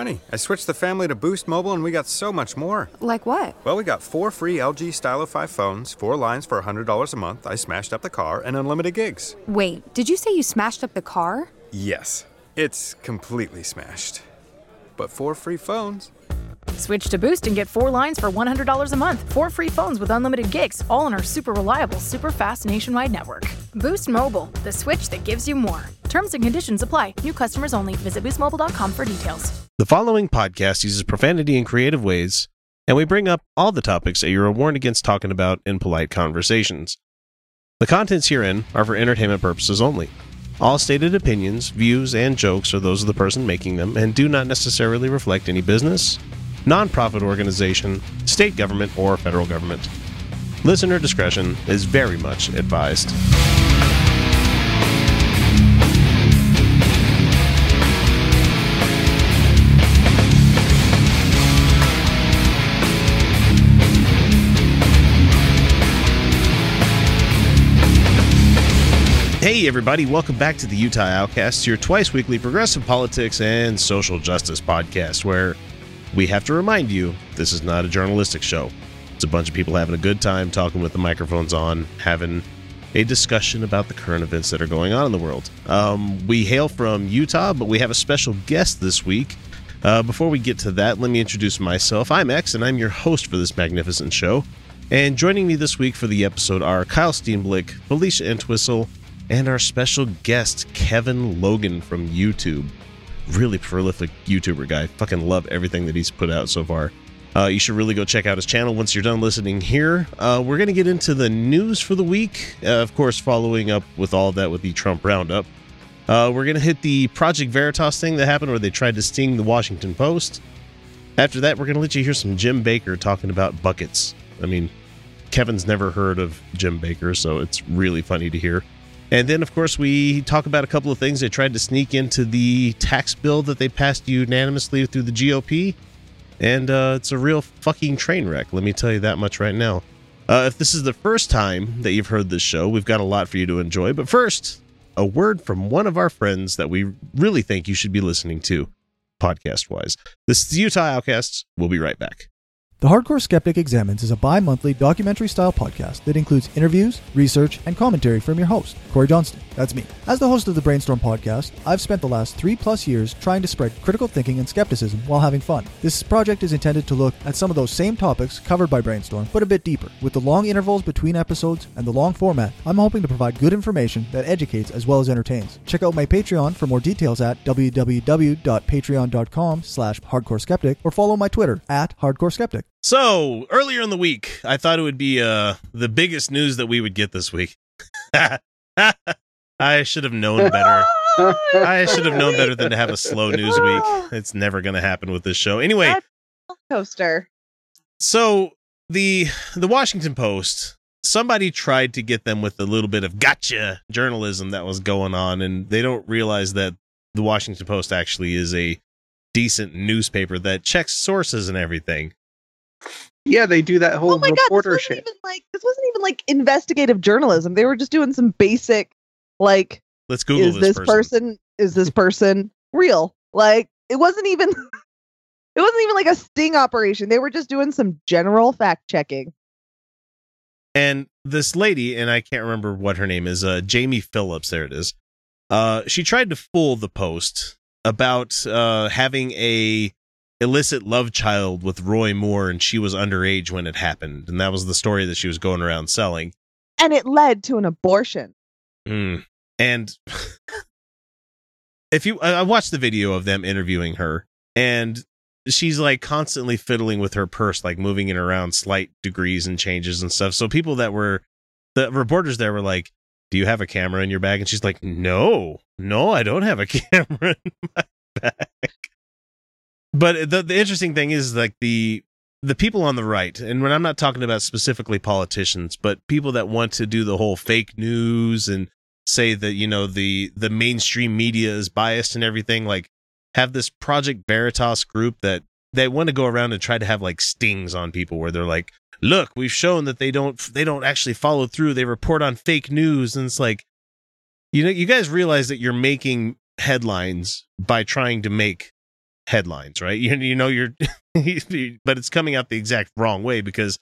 Honey, I switched the family to Boost Mobile and we got so much more. Like what? Well, we got four free LG Stylo 5 phones, four lines for $100 a month. I smashed up the car and unlimited gigs. Wait, did you say you smashed up the car? Yes, it's completely smashed. But four free phones. Switch to Boost and get four lines for $100 a month. Four free phones with unlimited gigs, all on our super reliable, super fast nationwide network. Boost Mobile, the switch that gives you more. Terms and conditions apply. New customers only. Visit boostmobile.com for details. The following podcast uses profanity in creative ways, and we bring up all the topics that you are warned against talking about in polite conversations. The contents herein are for entertainment purposes only. All stated opinions, views, and jokes are those of the person making them and do not necessarily reflect any business, nonprofit organization, state government, or federal government. Listener discretion is very much advised. Hey, everybody, welcome back to the Utah Outcasts, your twice weekly progressive politics and social justice podcast, where we have to remind you this is not a journalistic show. It's a bunch of people having a good time talking with the microphones on, having a discussion about the current events that are going on in the world. Um, we hail from Utah, but we have a special guest this week. Uh, before we get to that, let me introduce myself. I'm X, and I'm your host for this magnificent show. And joining me this week for the episode are Kyle Steenblick, Felicia Entwistle, and our special guest, Kevin Logan from YouTube. Really prolific YouTuber guy. Fucking love everything that he's put out so far. Uh, you should really go check out his channel once you're done listening here. Uh, we're going to get into the news for the week. Uh, of course, following up with all that with the Trump roundup. Uh, we're going to hit the Project Veritas thing that happened where they tried to sting the Washington Post. After that, we're going to let you hear some Jim Bakker talking about buckets. I mean, Kevin's never heard of Jim Bakker, so it's really funny to hear. And then, of course, we talk about a couple of things they tried to sneak into the tax bill that they passed unanimously through the GOP. And uh, it's a real fucking train wreck, let me tell you that much right now. Uh, if this is the first time that you've heard this show, we've got a lot for you to enjoy. But first, a word from one of our friends that we really think you should be listening to, podcast wise. This is the Utah Outcasts. We'll be right back. The Hardcore Skeptic Examines is a bi monthly documentary style podcast that includes interviews, research, and commentary from your host, Corey Johnston. That's me. As the host of the Brainstorm podcast, I've spent the last three plus years trying to spread critical thinking and skepticism while having fun. This project is intended to look at some of those same topics covered by Brainstorm, but a bit deeper. With the long intervals between episodes and the long format, I'm hoping to provide good information that educates as well as entertains. Check out my Patreon for more details at www.patreon.com slash hardcore skeptic or follow my Twitter at hardcore skeptic. So earlier in the week, I thought it would be uh, the biggest news that we would get this week. I should have known better. I should have known better than to have a slow news week. It's never going to happen with this show. Anyway, coaster. so the the Washington Post, somebody tried to get them with a little bit of gotcha journalism that was going on, and they don't realize that the Washington Post actually is a decent newspaper that checks sources and everything. Yeah, they do that whole Oh my god, this reporter wasn't shit. even like this wasn't even like investigative journalism. They were just doing some basic like Let's Google is this person. is this person real? Like it wasn't even it wasn't even like a sting operation. They were just doing some general fact checking. and this lady and i can't remember what her name is uh jamie phillips there it is uh she tried to fool the post about uh having a illicit love child with roy moore and she was underage when it happened. And that was the story that she was going around selling. And it led to an abortion. Mm. and if you I I watched the video of them interviewing her and she's like constantly fiddling with her purse like moving it around slight degrees and changes and stuff. So people that were the reporters there were like do you have a camera in your bag? And she's like no. No i don't have a camera in my bag but the the interesting thing is like the the people on the right and when i'm not talking about specifically politicians but people that want to do the whole fake news and say that you know the the mainstream media is biased and everything like have this project veritas group that they want to go around and try to have like stings on people where they're like look we've shown that they don't they don't actually follow through. They report on fake news. And it's like you know you guys realize that you're making headlines by trying to make headlines, right? You, you know, you're, but it's coming out the exact wrong way because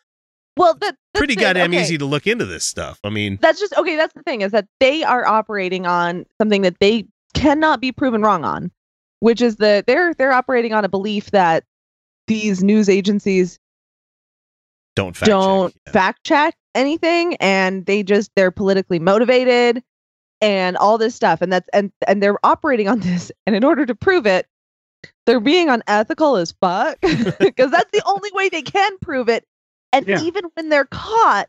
Well, that, that's pretty goddamn okay. easy to look into this stuff. I mean, That's just okay. That's the thing is that they are operating on something that they cannot be proven wrong on, which is that they're they're operating on a belief that these news agencies don't fact don't check. Yeah. fact check anything and they just they're politically motivated and all this stuff and that's and and they're operating on this and in order to prove it they're being unethical as fuck because that's the only way they can prove it and Yeah. even when they're caught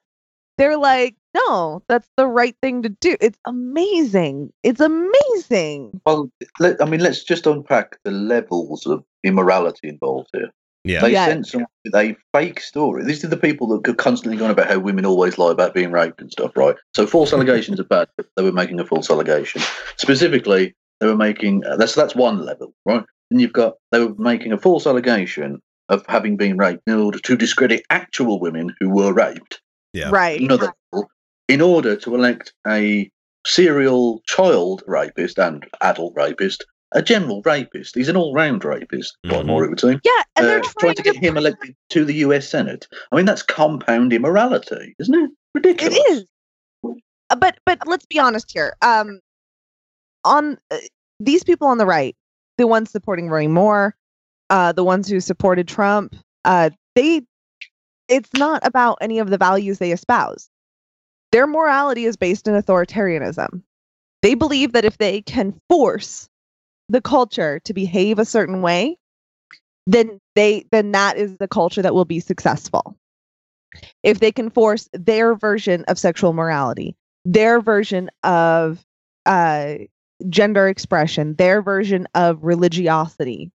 they're like no that's the right thing to do it's amazing it's amazing Well, let, I mean, let's just unpack the levels of immorality involved here. Yeah. They Yeah. sent some with a fake story. These are the people that are constantly going about how women always lie about being raped and stuff, right? So false allegations are bad, but they were making a false allegation. Specifically, they were making uh, that's that's one level, right? Then you've got they were making a false allegation of having been raped in order to discredit actual women who were raped. Yeah. right Another level, in order to elect a serial child rapist and adult rapist, a general rapist. He's an all-round rapist, quite Mhm. more it would seem yeah and they're uh, trying, to get him elected to the US Senate. I mean, that's compound immorality, isn't it? Ridiculous. It is. Uh, But but let's be honest here. Um, on uh, these people on the right, the ones supporting Roy Moore, uh, the ones who supported Trump, uh, they, it's not about any of the values they espouse. Their morality is based in authoritarianism. They believe that if they can force the culture to behave a certain way, then they then that is the culture that will be successful if they can force their version of sexual morality, their version of uh, gender expression, their version of religiosity,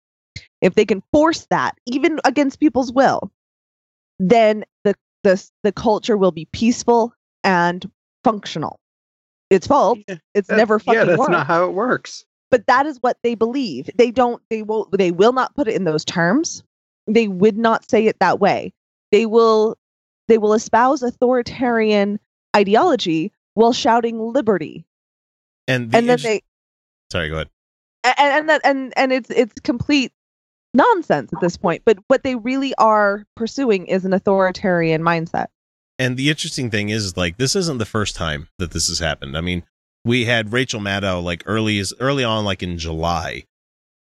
if they can force that, even against people's will, then the the the culture will be peaceful and functional. It's false. Yeah, It's never fucking yeah, that's worked not how it works. but that is what they believe they don't they will they will not put it in those terms they would not say it that way they will they will espouse authoritarian ideology while shouting liberty And, the and then inter- they sorry, go ahead. and, and that and and it's it's complete nonsense at this point but what they really are pursuing is an authoritarian mindset And the interesting thing is, like, this isn't the first time that this has happened. I mean, we had Rachel Maddow like early as early on, like in July,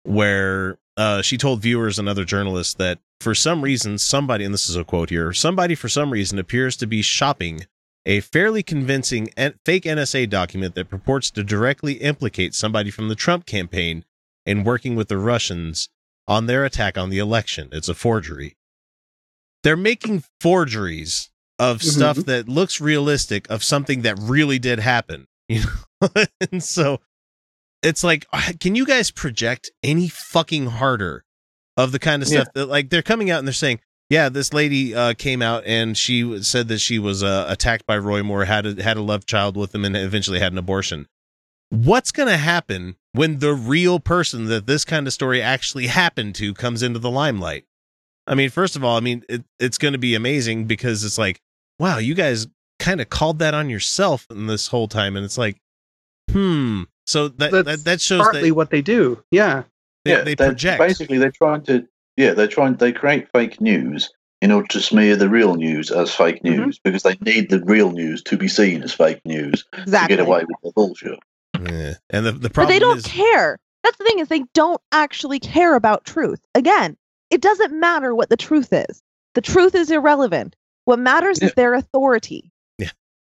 where uh, she told viewers and other journalists that for some reason, somebody, and this is a quote here, somebody for some reason appears to be shopping a fairly convincing fake NSA document that purports to directly implicate somebody from the Trump campaign in working with the Russians on their attack on the election. It's a forgery. They're making forgeries of Mhm. stuff that looks realistic of something that really did happen. You know? and so it's like, uh, can you guys project any fucking harder of the kind of Yeah. stuff that like they're coming out and they're saying, yeah, this lady uh, came out and she said that she was uh, attacked by Roy Moore, had a, had a love child with him, and eventually had an abortion. What's going to happen when the real person that this kind of story actually happened to comes into the limelight? I mean, first of all, I mean, it, it's going to be amazing because it's like, wow, you guys kind of called that on yourself in this whole time. And it's like, hmm. So that, that, that shows Partly that what they do. Yeah. they, yeah, they project. Basically, they're trying to. Yeah, they're trying. They create fake news in order to smear the real news as fake Mhm. news because they need the real news to be seen as fake news exactly to get away with the bullshit. Yeah. And the, the but problem they don't is, care. That's the thing is they don't actually care about truth. Again, it doesn't matter what the truth is. The truth is irrelevant. What matters Yeah. is their authority. Yeah.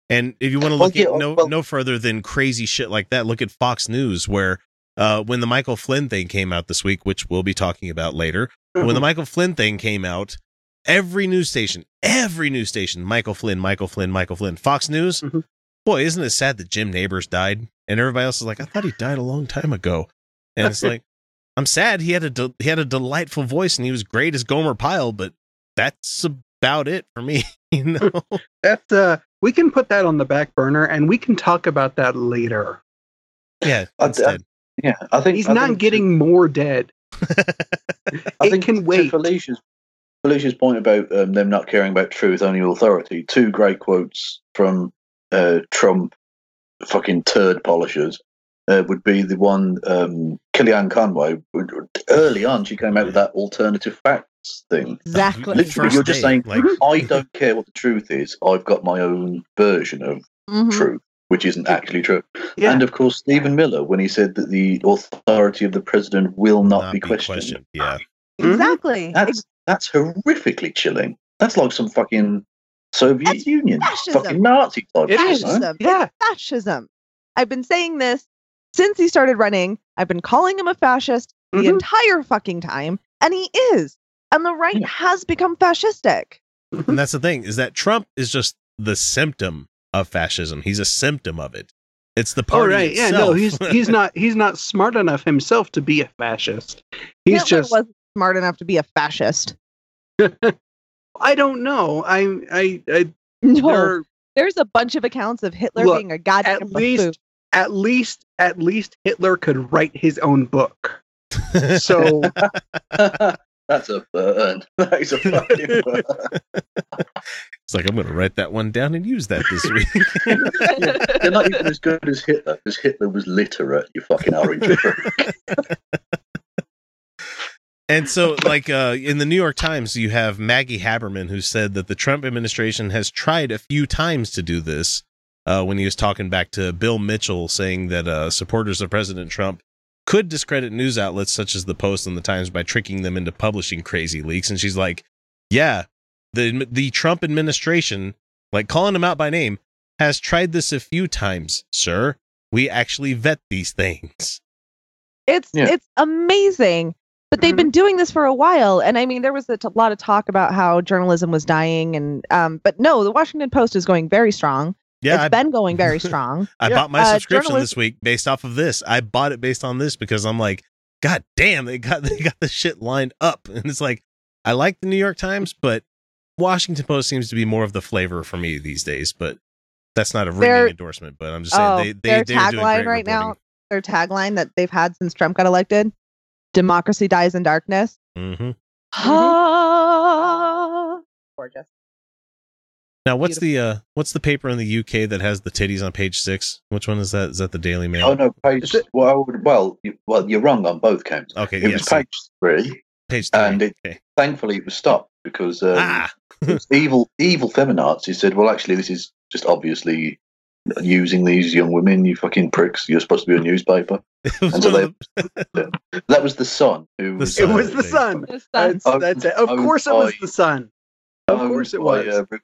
And if you want to Well, look yeah, at no well- no further than crazy shit like that, look at Fox News, where uh, when the Michael Flynn thing came out this week, which we'll be talking about later, when the Michael Flynn thing came out, every news station, every news station, Michael Flynn, Michael Flynn, Michael Flynn, Fox News. Mhm. Boy, isn't it sad that Jim Nabors died? And everybody else is like, I thought he died a long time ago. And it's like, I'm sad. He had a de- he had a delightful voice and he was great as Gomer Pyle, but that's about it for me. You know. That's uh we can put that on the back burner and we can talk about that later. Yeah. I- I- Instead. Yeah, I think He's I not think getting more dead. I it think can to wait. Felicia's Felicia's point about um, them not caring about truth, only authority. Two great quotes from uh, Trump, fucking turd polishers, uh, would be the one um, Kellyanne Conway, early on, she came out with that alternative facts thing. Exactly. Literally, First you're just day, saying, like- I don't care what the truth is. I've got my own version of Mhm. truth, which isn't actually true. Yeah. And of course, Stephen Miller, when he said that the authority of the president will not, be, questioned. Yeah. Mhm. Exactly. That's that's horrifically chilling. That's like some fucking Soviet That's Union, fascism. fucking Nazi type It shit, fascism. Yeah. Fascism. I've been saying this since he started running. I've been calling him a fascist the Mhm. entire fucking time, and he is. And the right Yeah. has become fascistic. And that's the thing is that Trump is just the symptom of fascism. He's a symptom of it. It's the Oh party right, yeah, no, he's he's not he's not smart enough himself to be a fascist. He's Hitler just wasn't smart enough to be a fascist. I don't know. I I, I No, there there's a bunch of accounts of Hitler Look, being a goddamn at buffoon. least at least at least Hitler could write his own book. So That's a burn. That is a fucking burn. It's like I'm going to write that one down and use that this week. They're not even as good as Hitler because Hitler was literate. You fucking orange. prick. And so, like uh, in the New York Times, you have Maggie Haberman who said that the Trump administration has tried a few times to do this. Uh, when he was talking back to Bill Mitchell, saying that uh, supporters of President Trump could discredit news outlets such as the Post and the Times by tricking them into publishing crazy leaks, and she's like, "Yeah, the the Trump administration, like calling him out by name, has tried this a few times, sir. We actually vet these things." It's Yeah. it's amazing. But they've been doing this for a while, and I mean, there was a t- lot of talk about how journalism was dying, and um, but no, the Washington Post is going very strong. Yeah, it's I, been going very strong. I Yeah. bought my Uh, subscription journalist- this week based off of this. I bought it based on this because I'm like, God damn, they got they got the shit lined up, and it's like, I like the New York Times, but Washington Post seems to be more of the flavor for me these days. But that's not a ringing Their- endorsement. But I'm just saying Oh, they they their they're doing tagline great right now, their tagline that they've had since Trump got elected: "Democracy dies in darkness." Mhm. Ah, gorgeous. Now, what's the uh what's the paper in the UK that has the titties on page six? Which one is that? Is that the Daily Mail? Oh no, page. Is Well, well, you, well, you're wrong on both counts. Okay, It yes, was page three. page three. and it- okay. Thankfully, it was stopped because um, ah, evil, evil feminazis said, "Well, actually, this is just obviously using these young women. You fucking pricks. You're supposed to be a newspaper." and so they, that was the Sun. Who The was, it Sun. was the sun. That's, Oh, that's it. Of course it was I- the sun. Of course it by, was. uh, Ru-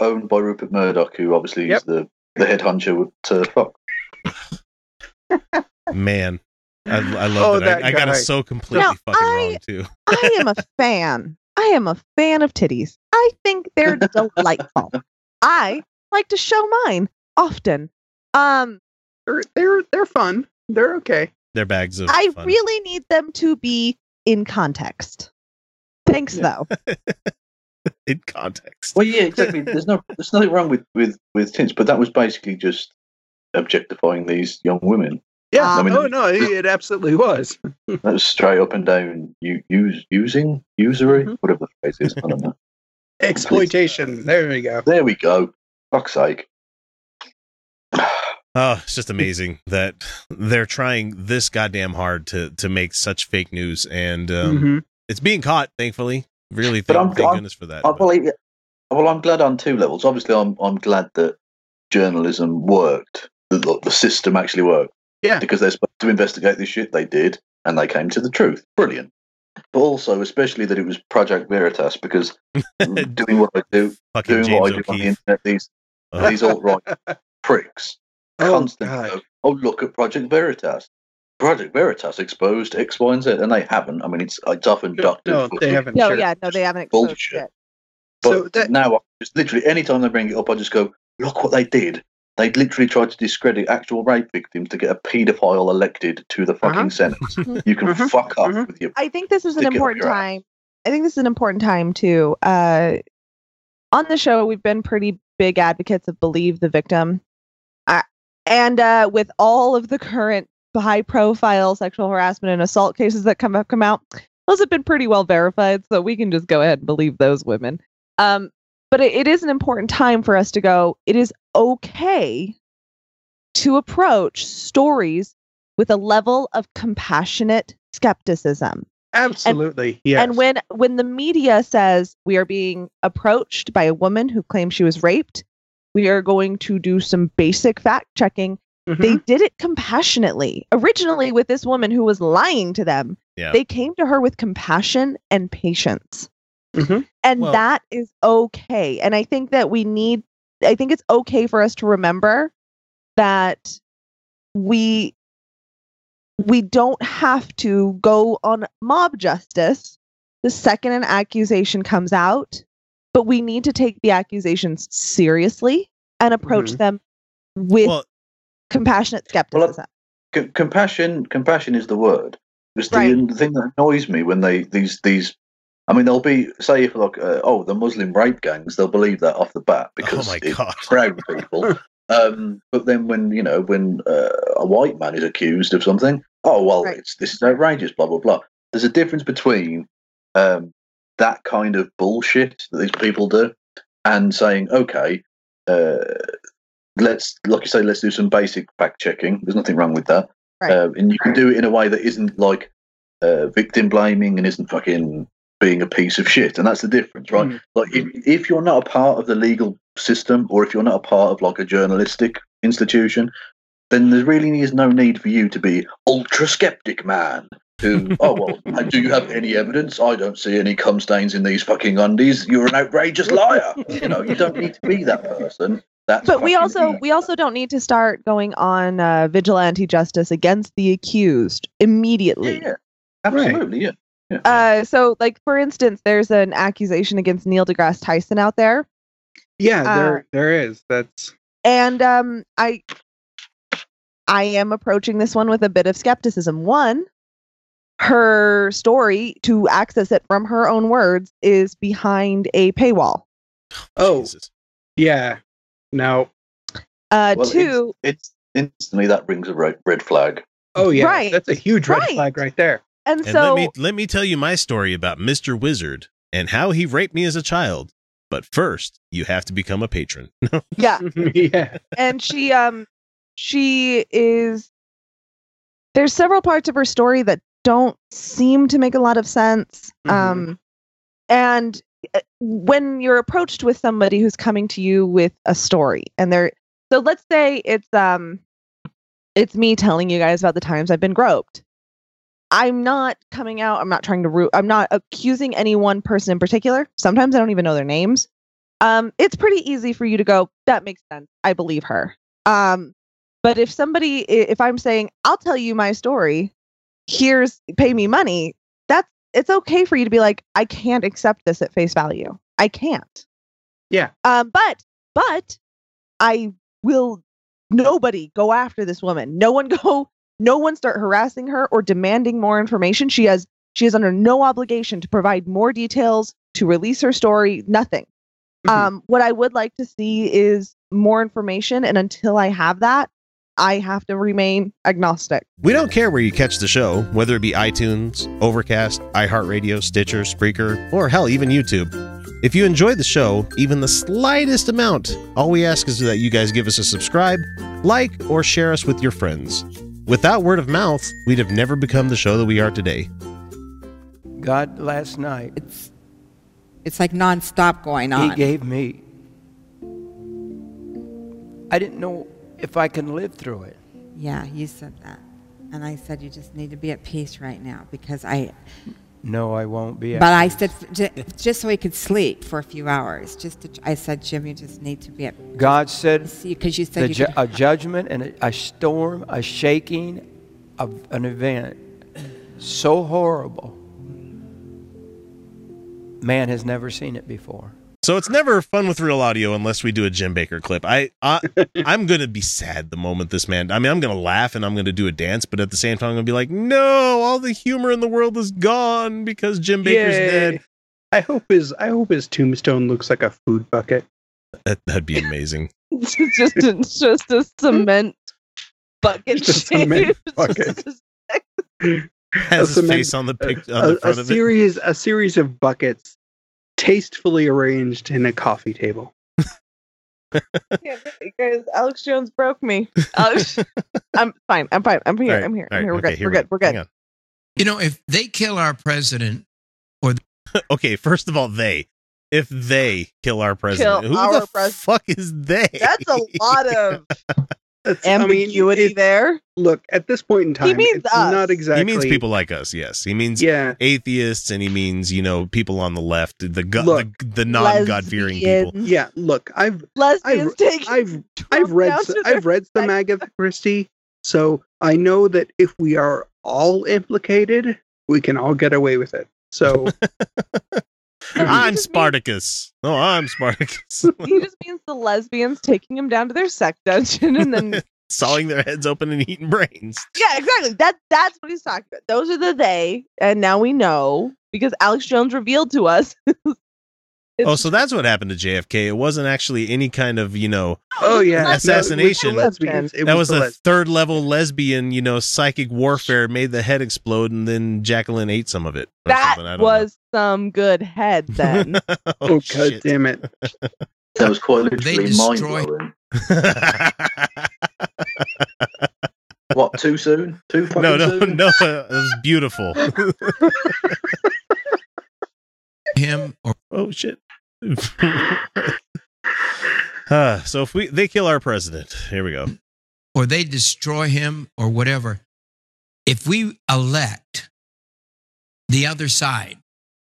owned by Rupert Murdoch, who obviously Yep. is the the head honcho at uh, Fox. man. I, I love Oh, it. I, that I got it so completely Now, fucking I- wrong too. I am a fan. I am a fan of titties. I think they're delightful. I like to show mine often. Um, They're they're they're fun. They're okay. They're bags of I fun. really need them to be in context. Thanks, Yeah. though. in context. Well, yeah, exactly. There's no, there's nothing wrong with with with tints, but that was basically just objectifying these young women. Yeah. Ah. I mean- oh no, it, it absolutely was. That was straight up and down. You use using usury, Mhm. whatever the phrase is. I don't know. Exploitation. There we go. There we go. Fuck's sake. Oh, it's just amazing that they're trying this goddamn hard to to make such fake news, and um, Mhm. it's being caught. Thankfully, really, But thank, I'm- thank I'm- goodness for that. I but- believe. Well, I'm glad on two levels. Obviously, I'm I'm glad that journalism worked. The, the- the system actually worked. Yeah. Because they're supposed to investigate this shit. They did, and they came to the truth. Brilliant. But also, especially that it was Project Veritas, because doing what I do, Fucking doing what I James do on the internet, these Uh, these alt right pricks Oh, constantly go, oh look at Project Veritas. Project Veritas exposed X, Y, and Z, and they haven't. I mean, it's it's often No, doctored. no, they haven't. No, yeah, no, they haven't exposed Bullshit. it. But So that- now, I just literally, anytime they bring it up, I just go, look what they did. They literally tried to discredit actual rape victims to get a paedophile elected to the fucking Uh-huh. Senate. You can Mhm, fuck off mhm. with your. I think this is an Stick it up important your ass. time. I think this is an important time too. Uh, on the show, we've been pretty big advocates of believe the victim, uh, and uh, with all of the current high-profile sexual harassment and assault cases that come up come out, those have been pretty well verified. So we can just go ahead and believe those women. Um, but it, it is an important time for us to go. It is okay to approach stories with a level of compassionate skepticism. Absolutely. yes. And when when the media says we are being approached by a woman who claims she was raped, we are going to do some basic fact checking. Mhm. They did it compassionately. Originally with this woman who was lying to them, Yeah. they came to her with compassion and patience. Mhm. And Well- that is okay. And I think that we need I think it's okay for us to remember that we we don't have to go on mob justice the second an accusation comes out, but we need to take the accusations seriously and approach Mhm. them with Well, compassionate skepticism. C- compassion compassion is the word because the, Right. the thing that annoys me when they these these i mean they'll be say if like uh, oh the muslim rape gangs they'll believe that off the bat because oh my it's proud people um but then when you know when uh, a white man is accused of something oh well Right. it's this is outrageous blah blah blah there's a difference between um that kind of bullshit that these people do and saying okay uh let's like you say let's do some basic fact checking. There's nothing wrong with that. Right. uh, and you can do it in a way that isn't like uh, victim blaming and isn't fucking being a piece of shit. And that's the difference right? Mm. like if, if you're not a part of the legal system or if you're not a part of like a journalistic institution then there really is no need for you to be ultra skeptic man who oh well do you have any evidence? I don't see any cum stains in these fucking undies. You're an outrageous liar. You know you don't need to be that person that's but we also evil. we also don't need to start going on uh, vigilante justice against the accused immediately. yeah, yeah. absolutely yeah Uh, so, like for instance, there's an accusation against Neil deGrasse Tyson out there, yeah, uh, there there is. That's and um, I I am approaching this one with a bit of skepticism. One, her story to access it from her own words is behind a paywall. Oh. Jesus. yeah. No. Uh, Well, two, it's instantly that brings a red, red flag Oh yeah. Right. That's a huge red Right. flag right there. and, And so let me let me tell you my story about Mr. Wizard and how he raped me as a child. But first, you have to become a patron. yeah, yeah. and she um she is there's several parts of her story that don't seem to make a lot of sense Mhm. um and when you're approached with somebody who's coming to you with a story and they're so let's say it's um it's me telling you guys about the times I've been groped. I'm not coming out I'm not trying to root I'm not accusing any one person in particular. Sometimes I don't even know their names. Um it's pretty easy for you to go that makes sense. I believe her. Um but if somebody if I'm saying I'll tell you my story. Here's pay me money it's okay for you to be like i can't accept this at face value. I can't. Yeah. um but but i will nobody go after this woman. No one go no one start harassing her or demanding more information. She has she is under no obligation to provide more details to release her story nothing. Mhm. um what i would like to see is more information and until i have that i have to remain agnostic We don't care where you catch the show, whether it be iTunes, Overcast, iHeartRadio, Stitcher, Spreaker, or hell, even YouTube. If you enjoyed the show, even the slightest amount, all we ask is that you guys give us a subscribe, like, or share us with your friends. Without word of mouth, we'd have never become the show that we are today. God last night, It's it's like nonstop going on. He gave me. I didn't know if I can live through it. yeah, you said that. And I said you just need to be at peace right now because I No, I won't be. at but I said just so he could sleep for a few hours. Just to, I said Jim you just need to be at God said because you said you ju- a judgment and a, a storm, a shaking of an event so horrible. Man has never seen it before. So it's never fun with real audio unless we do a Jim Bakker clip. I, I I'm gonna be sad the moment this man. I mean, I'm gonna laugh and I'm gonna do a dance, but at the same time, I'm gonna be like, no, all the humor in the world is gone because Jim Bakker's Yay. dead. I hope his I hope his tombstone looks like a food bucket. That, that'd be amazing. It's just a, it's just a cement bucket. Just a cement bucket. Has his cement- face on the pic on a, the a front of it. series a series of buckets tastefully arranged in a coffee table. Yeah, guys, Alex Jones broke me. Alex, I'm fine. I'm fine. I'm here. All right, I'm here. all I'm right, here. We're okay, good. here We're we good. go. We're good. You know, if they kill our president, or okay, first of all, they. If they kill our president, Kill who our the pres- fuck is they? That's a lot of That's, I mean, ambiguity it- there. look, at this point in time, He means it's us. not exactly. He means people like us. Yes, he means Yeah. atheists, and he means you know people on the left, the go- Look, the, the non God fearing people. Yeah. Look, I've Lesbians I've taking I've I've read down s- to their I've read some Agatha Christie, so I know that if we are all implicated, we can all get away with it. So I'm just Spartacus. Oh, I'm Spartacus. He just means the lesbians taking him down to their sex dungeon and then Sawing their heads open and eating brains. Yeah, exactly. That that's what he's talking about. Those are the they, and now we know because Alex Jones revealed to us. Oh, so that's what happened to JFK. It wasn't actually any kind of, you know, oh yeah, Assassination. No, it was. It that was the a les- third level lesbian, you know, psychic warfare made the head explode and then Jacqueline ate some of it. or that something. I was some good head then. oh oh, god shit. damn it! That was quite They literally mind destroy- blowing. What? Too soon? Too fucking no, no, soon? no. It was beautiful. him or oh shit. Uh, so if we they kill our president, here we go. or they destroy him or whatever. If we elect the other side,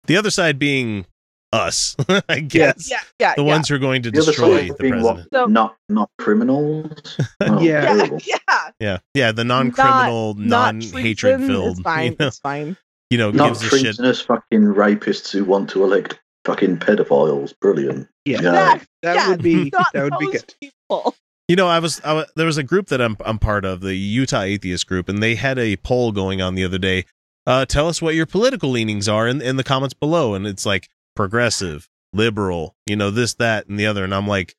The other side being us, I guess. yeah, yeah, The yeah. ones who are going to The destroy the being what? president. So- Not not criminals. Oh, Yeah. yeah, yeah. Yeah, yeah. The non-criminal, Not non-hatred treason, filled. It's fine. You know, It's fine. you know Not gives a shit. treasonous fucking rapists who want to elect fucking pedophiles. Brilliant. Yeah, Yeah. That, that yeah, would be that would be good. People. You know, I was, I was there was a group that I'm I'm part of, the Utah Atheist Group, and they had a poll going on the other day. Uh, tell us what your political leanings are in, in the comments below, and it's like progressive, liberal, you know, this, that, and the other, and I'm like,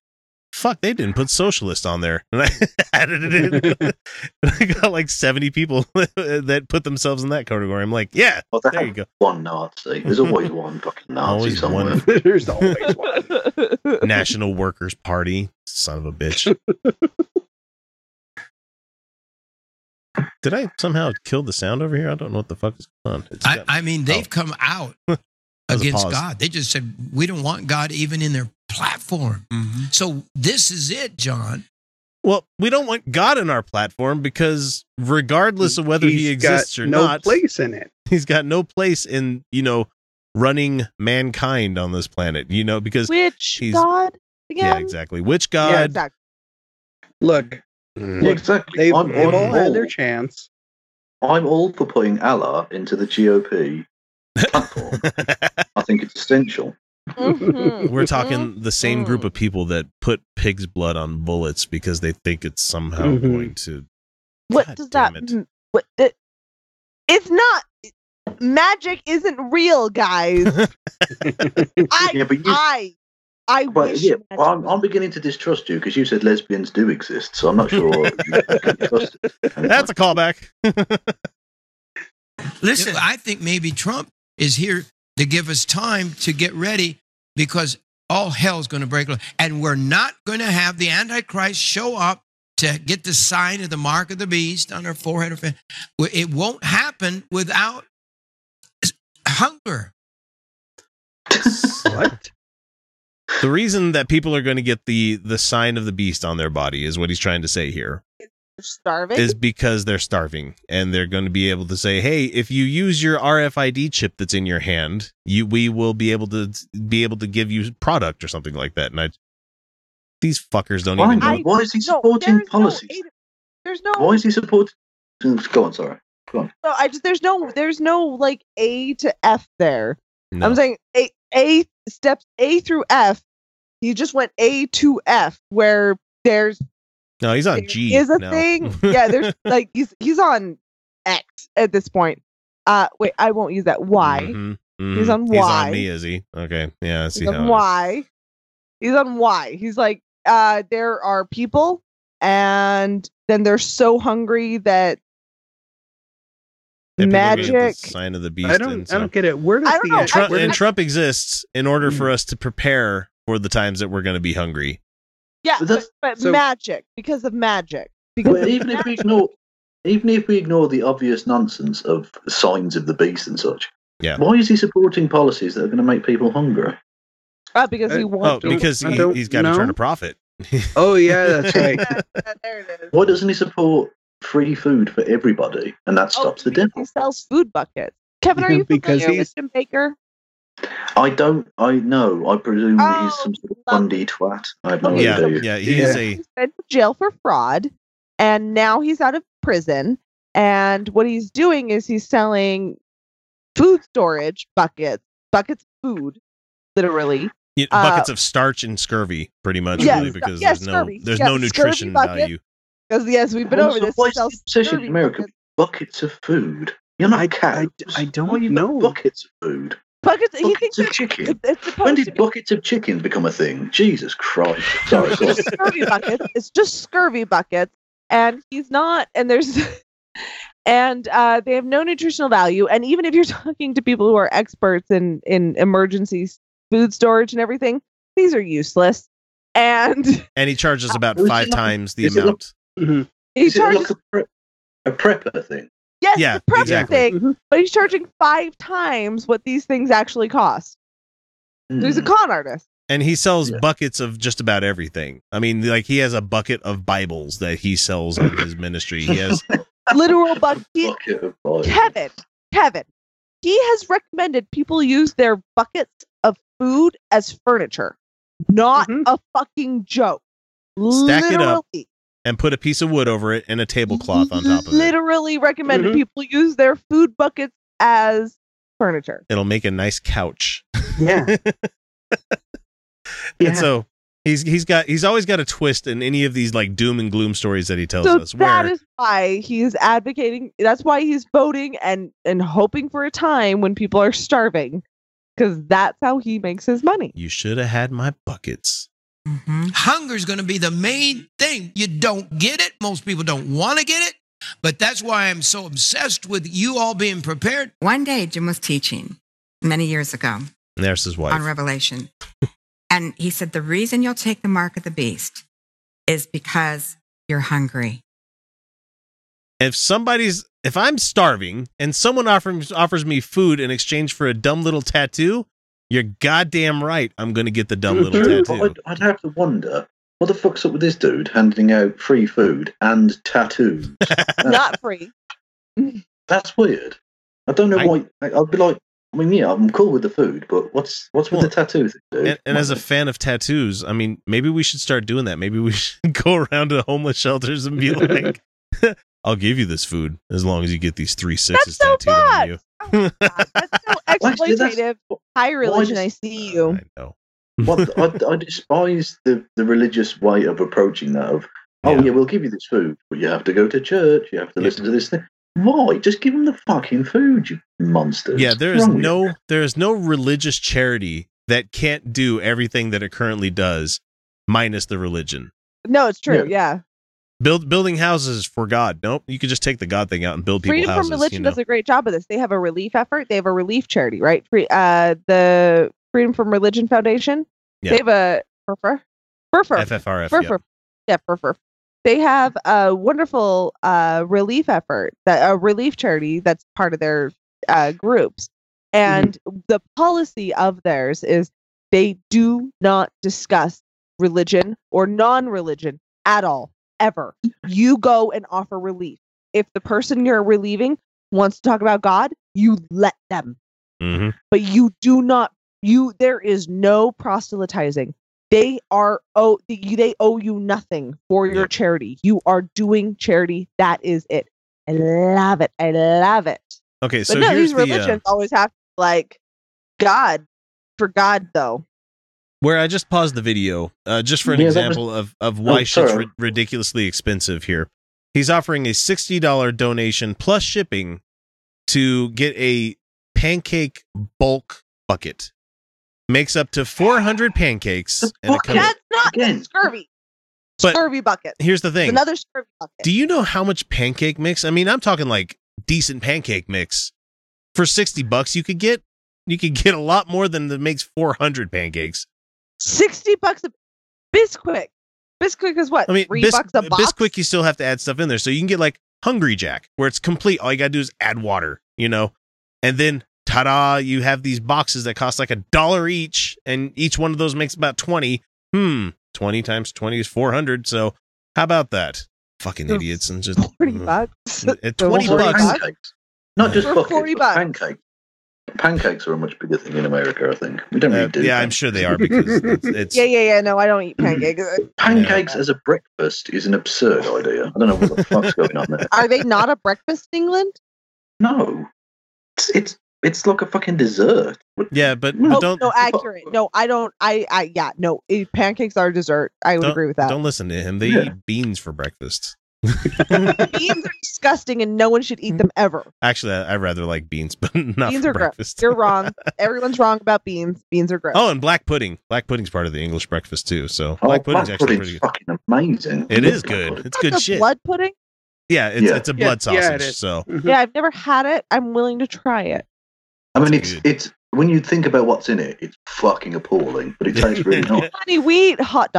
fuck, they didn't put socialist on there, and I added it in. and I got like 70 people that put themselves in that category. I'm like, yeah, Well, there you go. one Nazi. There's always one fucking Nazi Always somewhere. one. There's always one. National Workers Party, son of a bitch. Did I somehow kill the sound over here? I don't know what the fuck is going on. It's I, I mean, they've Oh. come out against. God. They just said we don't want God even in their platform. Mm-hmm. So this is it, John. well, we don't want God in our platform because regardless of whether he He's got exists or no not, place in it. he's got no place in, you know, running mankind on this planet, you know, because Which he's- God again? yeah, exactly. Which Yeah, God? exactly. Look, Mm. Yeah, exactly. they've, I'm, they've I'm all had their chance. I'm all for putting Allah into the GOP platform. I think it's essential. Mhm, We're talking the same group Mm. of people that put pig's blood on bullets because they think it's somehow Mhm. going to. What God does that? damn it. What? It, it's not. Magic isn't real, guys. I, Yeah, but you- I, I But wish. yeah, magic well, I'm, I'm beginning to distrust you because you said lesbians do exist, so I'm not sure. you trust. That's a callback. Listen, I think maybe Trump is here to give us time to get ready because all hell's going to break loose. And we're not going to have the Antichrist show up to get the sign of the mark of the beast on their forehead. Or it won't happen without hunger. What? The reason that people are going to get the the sign of the beast on their body is what he's trying to say here starving. is because they're starving and they're going to be able to say, "Hey, if you use your RFID chip that's in your hand, you we will be able to be able to give you product or something like that." And I these fuckers don't Why, even know. I- why is he no, supporting there's no policies? A to- there's no. Why is he supporting? Go on, sorry. Go on. No, I just there's no there's no like A to F there. No. I'm saying A A steps A through F. He just went A to F where there's no, he's on G. is a now. thing. yeah, there's like he's he's on X at this point. Uh wait, I won't use that. Y. Mhm, He's mhm. on He's on me, is he? Okay, yeah. I see He's how. on. Y. He's on Y. He's like, uh, there are people, and then they're so hungry that magic. sign of the beast. I and don't. so- I don't get it. Where does I don't the know. Trump, where and does- Trump exists in order Hmm. for us to prepare for the times that we're going to be hungry. Yeah, But but, so- magic because of magic. Because But of even if we ignore, even if we ignore the obvious nonsense of signs of the beast and such, Yeah. why is he supporting policies that are going to make people hungry? Uh, because he Uh, Oh, wants. because he, he's got to turn a profit. Oh yeah, that's right. Yeah, there it is. Why doesn't he support free food for everybody, and that stops Oh, the because devil? He sells food buckets. Kevin, are you Because familiar he's- with Jim Bakker? I don't. I know. I presume that he's Oh, some sort of love fundy twat. I have no yeah, so- idea. yeah, he Yeah. is a He's been to jail for fraud, and now he's out of prison. And what he's doing is he's selling food storage buckets, buckets of food, literally. you know, Uh, buckets of starch and scurvy, pretty much, Yes, really, because yes, there's no scurvy. there's Yes, no nutrition value. Because yes, we've been Also, over this. Why He is the sells obsession scurvy in America buckets. buckets of food? You're not I- cows. I- I don't you know. buckets of food. Buckets. He thinks Buckets of it's, chicken. it's, it's When did be buckets of chicken become a thing? Jesus Christ! Sorry, go on. scurvy buckets. It's just scurvy buckets, and he's not. And there's, and uh, they have no nutritional value. And even if you're talking to people who are experts in in emergency food storage and everything, these are useless. And And he charges about Is five times the amount. Mhm. he Is it charges like a, pre- a prepper thing? yes, Yeah, the prep exactly. thing, Mhm. but he's charging five times what these things actually cost. He's a Hmm. con artist. And he sells Yeah. buckets of just about everything. I mean, like he has a bucket of Bibles that he sells on his ministry. He has Literal bucket. Bucket of Kevin, Kevin, he has recommended people use their buckets of food as furniture. Not Mhm. a fucking joke. Stack it up Literally- and put a piece of wood over it and a tablecloth on top of it. Literally recommended Mhm. people use their food buckets as furniture. It'll make a nice couch. Yeah. And so he's he's got he's always got a twist in any of these like doom and gloom stories that he tells So us. that Where is why he's advocating. That's why he's voting and and hoping for a time when people are starving, because that's how he makes his money. you should have had my buckets. Mm-hmm. Hunger is going to be the main thing. You don't get it. Most people don't want to get it. But that's why I'm so obsessed with you all being prepared. One day, Jim was teaching many years ago And there's his wife. on Revelation. and he said, The reason you'll take the mark of the beast is because you're hungry. if somebody's if I'm starving and someone offers offers me food in exchange for a dumb little tattoo, you're goddamn right. I'm gonna get the dumb little tattoo. I'd, I'd have to wonder what the fuck's up with this dude handing out free food and tattoos. Not free. That's weird. I don't know I- why. I, I'd be like, I mean, yeah, I'm cool with the food, but what's what's with Well, the tattoos? dude? And, and as a fan of tattoos, I mean, maybe we should start doing that. Maybe we should go around to homeless shelters and be like, "I'll give you this food as long as you get these three sixes so tattooed on you." Oh, God, that's so Actually, that's- exploitative. High religion, does- I see you. I know. what I, I despise the, the religious way of approaching that. Of oh Yeah. yeah. we'll give you this food, but you have to go to church. You have to Yeah. listen to this thing. Why? Just give them the fucking food, you monsters. Yeah, there What's is wrong with no there is no religious charity that can't do everything that it currently does, minus the religion. No, it's true. Yeah. Yeah. Build building houses for God. Nope, you could just take the God thing out and build people houses. Freedom houses. from Religion you know? does a great job of this. They have a relief effort. They have a relief charity, right? Free, uh, the Freedom from Religion Foundation. Yeah. They have a. FFRF. FRFR. yeah. FRFR. They have a wonderful uh, relief effort, that a relief charity that's part of their uh, groups. And the policy of theirs is they do not discuss religion or non religion at all, ever. You go and offer relief. If the person you're relieving wants to talk about God, you let them. Mhm. But you do not, you, there is no proselytizing. They are, oh, they owe you nothing for your charity. You are doing charity. That is it. I love it. I love it. Okay, But so no, here's these the uh, religions always have like God for God though. Where I just paused the video, uh, just for an Yeah, that was- example of of why Oh, shit's sorry. ri- ridiculously expensive here. He's offering a sixty dollar donation plus shipping to get a pancake bulk bucket. Makes up to four hundred pancakes, The and it bucket? comes. That's not Again. scurvy. But scurvy bucket. Here's the It's thing: another scurvy bucket. Do you know how much pancake mix? I mean, I'm talking like decent pancake mix for sixty bucks. You could get you could get a lot more than that makes four hundred pancakes. 60 bucks a Bisquick. Bisquick is what? I mean, three Bis- bucks a box. Bisquick, you still have to add stuff in there. So you can get like Hungry Jack, where it's complete. All you got to do is add water, you know? And then, ta da, you have these boxes that cost like a dollar each, and each one of those makes about 20. Hmm, 20 times 20 is 400. So how about that? Fucking idiots. And just Forty mm. bucks. 20 bucks. Not just For buckets, 40 bucks. pancakes. Pancakes are a much bigger thing in America, I think. We don't Uh, really do yeah, I'm sure they are because it's, it's Yeah, yeah, yeah. No, I don't eat pancakes. Pancakes as a breakfast is an absurd idea. I don't know what the fuck's going on there. Are they not a breakfast in England? No. It's it's, it's like a fucking dessert. What- yeah, but, Oh, don't no, accurate. No, I don't. I, I, yeah, no. eh, Pancakes are dessert. I would agree with that. don't listen to him. They Yeah. eat beans for breakfast. Beans are disgusting, and no one should eat them ever. Actually, I, I rather like beans, but not beans for are gross. You're wrong. Everyone's wrong about beans. Beans are gross. Oh, and black pudding. Black pudding's part of the English breakfast too. So Oh, black pudding's black actually pretty good. fucking amazing. It is I love good. It's That's good a shit. blood pudding. Yeah, it's Yeah. it's a Yeah, blood yeah, sausage. it is. so Mhm. Yeah, I've never had it. I'm willing to try it. I mean, it's good. it's when you think about what's in it, it's fucking appalling, but it tastes really nice. Honey, we eat hot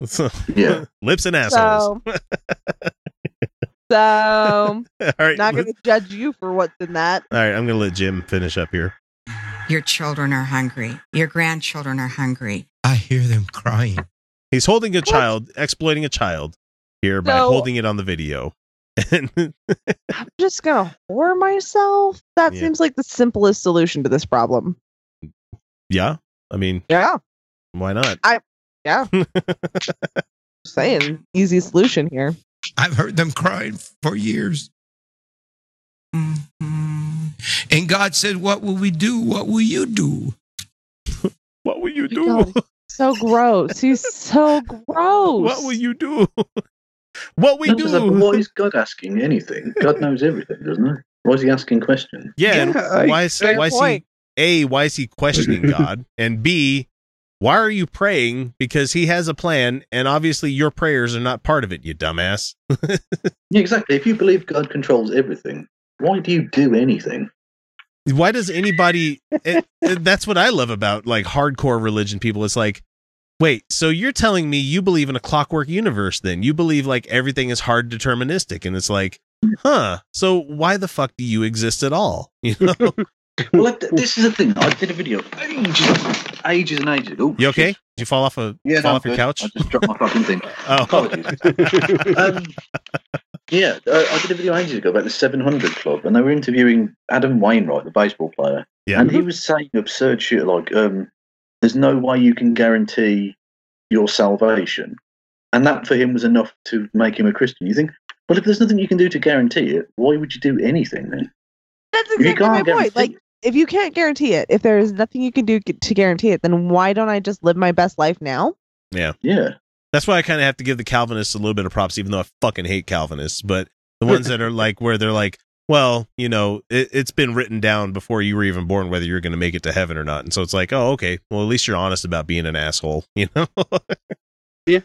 dogs. Yeah. lips and assholes. So, so All right, not going to judge you for what's in that. all right. I'm gonna let Jim finish up here. Your children are hungry. Your grandchildren are hungry. I hear them crying. He's holding a child, exploiting a child here by So- holding it on the video. I'm just going to whore myself. That Yeah. seems like the simplest solution to this problem. yeah, I mean, Yeah, why not? Yeah. Just saying, easy solution here. I've heard them crying for years. Mhm. And God said, What will we do? What will you do? What will you God, do? So gross. He's so gross. What will you do? what we Not just do? why is God asking anything? God knows everything, doesn't he? Why is he asking questions? Yeah, Yeah, why is why is he a why is he questioning God and b why are you praying? Because he has a plan and obviously your prayers are not part of it you dumbass. Yeah, exactly. If you believe God controls everything, why do you do anything? why does anybody it, it- that's what i love about like hardcore religion people. It's like wait so you're telling me you believe in a clockwork universe then? You believe like everything is hard deterministic and it's like mm. huh so why the fuck do you exist at all? You know Well, this is the thing. I did a video ages, ages and ages ago. you okay did you fall off a Yeah, fall no, off your couch I just dropped my fucking thing. oh um, yeah, uh, I did a video ages ago about the 700 Club, and they were interviewing Adam Wainwright, the baseball player, Yeah. and he was saying absurd shit like, um, "There's no way you can guarantee your salvation," and that for him was enough to make him a Christian. You think, well, if there's nothing you can do to guarantee it, why would you do anything then? That's exactly my point. guarantee Like, if you can't guarantee it, if there is nothing you can do to guarantee it, then why don't I just live my best life now? Yeah. yeah, That's why I kind of have to give the Calvinists a little bit of props, even though I fucking hate Calvinists. But the ones that are like, where they're like, well, you know, it, it's been written down before you were even born whether you're going to make it to heaven or not. And so it's like, oh, okay. Well, at least you're honest about being an asshole, you know? Yeah.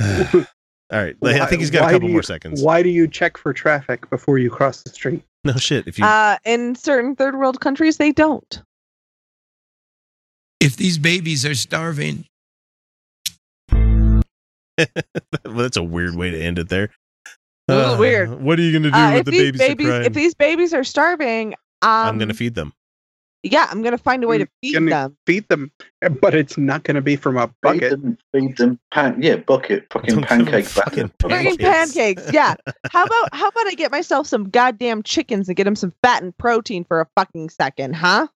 All right. I think he's got a couple do more seconds. Why do you check for traffic before you cross the street? No shit. If you, Uh, in certain third world countries, they don't. If these babies are starving, well, that's a weird way to end it there. A little weird. What are you going to do Uh, with if the these babies, babies, if these babies are starving, um, I'm going to feed them. Yeah, I'm gonna find a way to feed gonna them. Feed them, but it's not going to be from a feed bucket. them, feed them, pan, yeah, bucket, fucking Don't pancake fucking Pancakes. pancakes. Yeah. How about how about I get myself some goddamn chickens and get them some fat and protein for a fucking second, huh?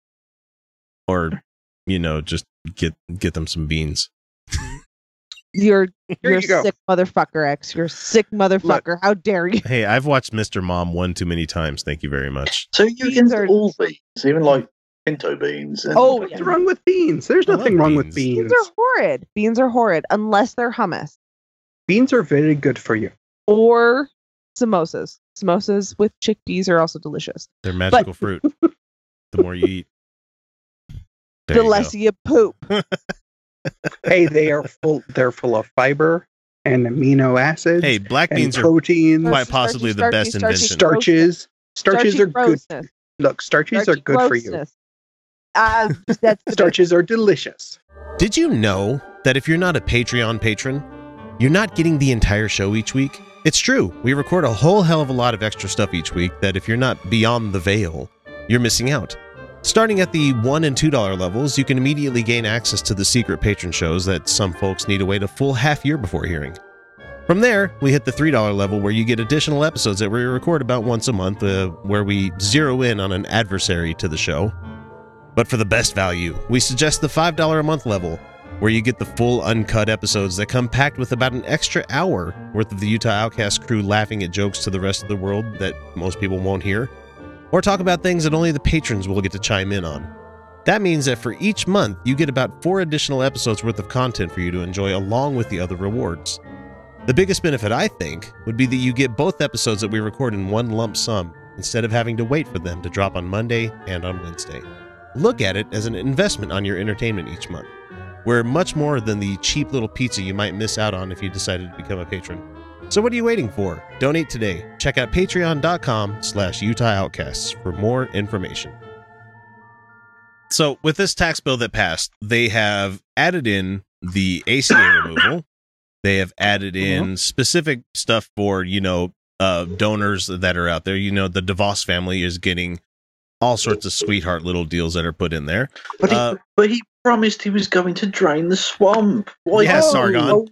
Or, you know, just get get them some beans. You're Here you're a you go. sick motherfucker, X. You're a sick motherfucker. How dare you? Hey, I've watched Mr. Mom one too many times. Thank you very much. So you Beans against are- all beans, even like pinto beans. And Oh, What's yeah. wrong with beans? There's I nothing wrong with beans. beans. Beans are horrid. Beans are horrid unless they're hummus Beans are very good for you. or samosas. Samosas with chickpeas are also delicious. They're magical fruit. The more you eat, there the you less go. you poop. hey, they are full. They're full of fiber and amino acids Hey, black and beans are proteins, quite Starchy, possibly the starchy, best starchy, invention. starches. Starches Starchy are good. Look, starches are Starchy good for you. Grossness. Uh, that's Starches are delicious. Did you know that if you're not a Patreon patron, you're not getting the entire show each week. It's true, we record a whole hell of a lot of extra stuff each week that if you're not beyond the veil, you're missing out. Starting at the $1 and $2 levels, you can immediately gain access to the secret patron shows that some folks need to wait a full half year before hearing. From there, we hit the $3 level where you get additional episodes that we record about once a month, uh, where we zero in on an adversary to the show. But for the best value, we suggest the $5 a month level, where you get the full uncut episodes that come packed with about an extra hour worth of the Utah Outcast crew laughing at jokes to the rest of the world that most people won't hear, or talk about things that only the patrons will get to chime in on. That means that for each month, you get about four additional episodes worth of content for you to enjoy along with the other rewards. The biggest benefit, I think, would be that you get both episodes that we record in one lump sum instead of having to wait for them to drop on Monday and on Wednesday. Look at it as an investment on your entertainment each month. We're much more than the cheap little pizza you might miss out on if you decided to become a patron. So what are you waiting for? Donate today. Check out patreon.com slash Utah Outcasts for more information. So with this tax bill that passed, they have added in the ACA removal. They have added in specific stuff for, you know, uh, donors that are out there. You know, the DeVos family is getting all sorts of sweetheart little deals that are put in there. But he, Uh, but he promised he was going to drain the swamp. Why? Yeah, Oh, Sargon.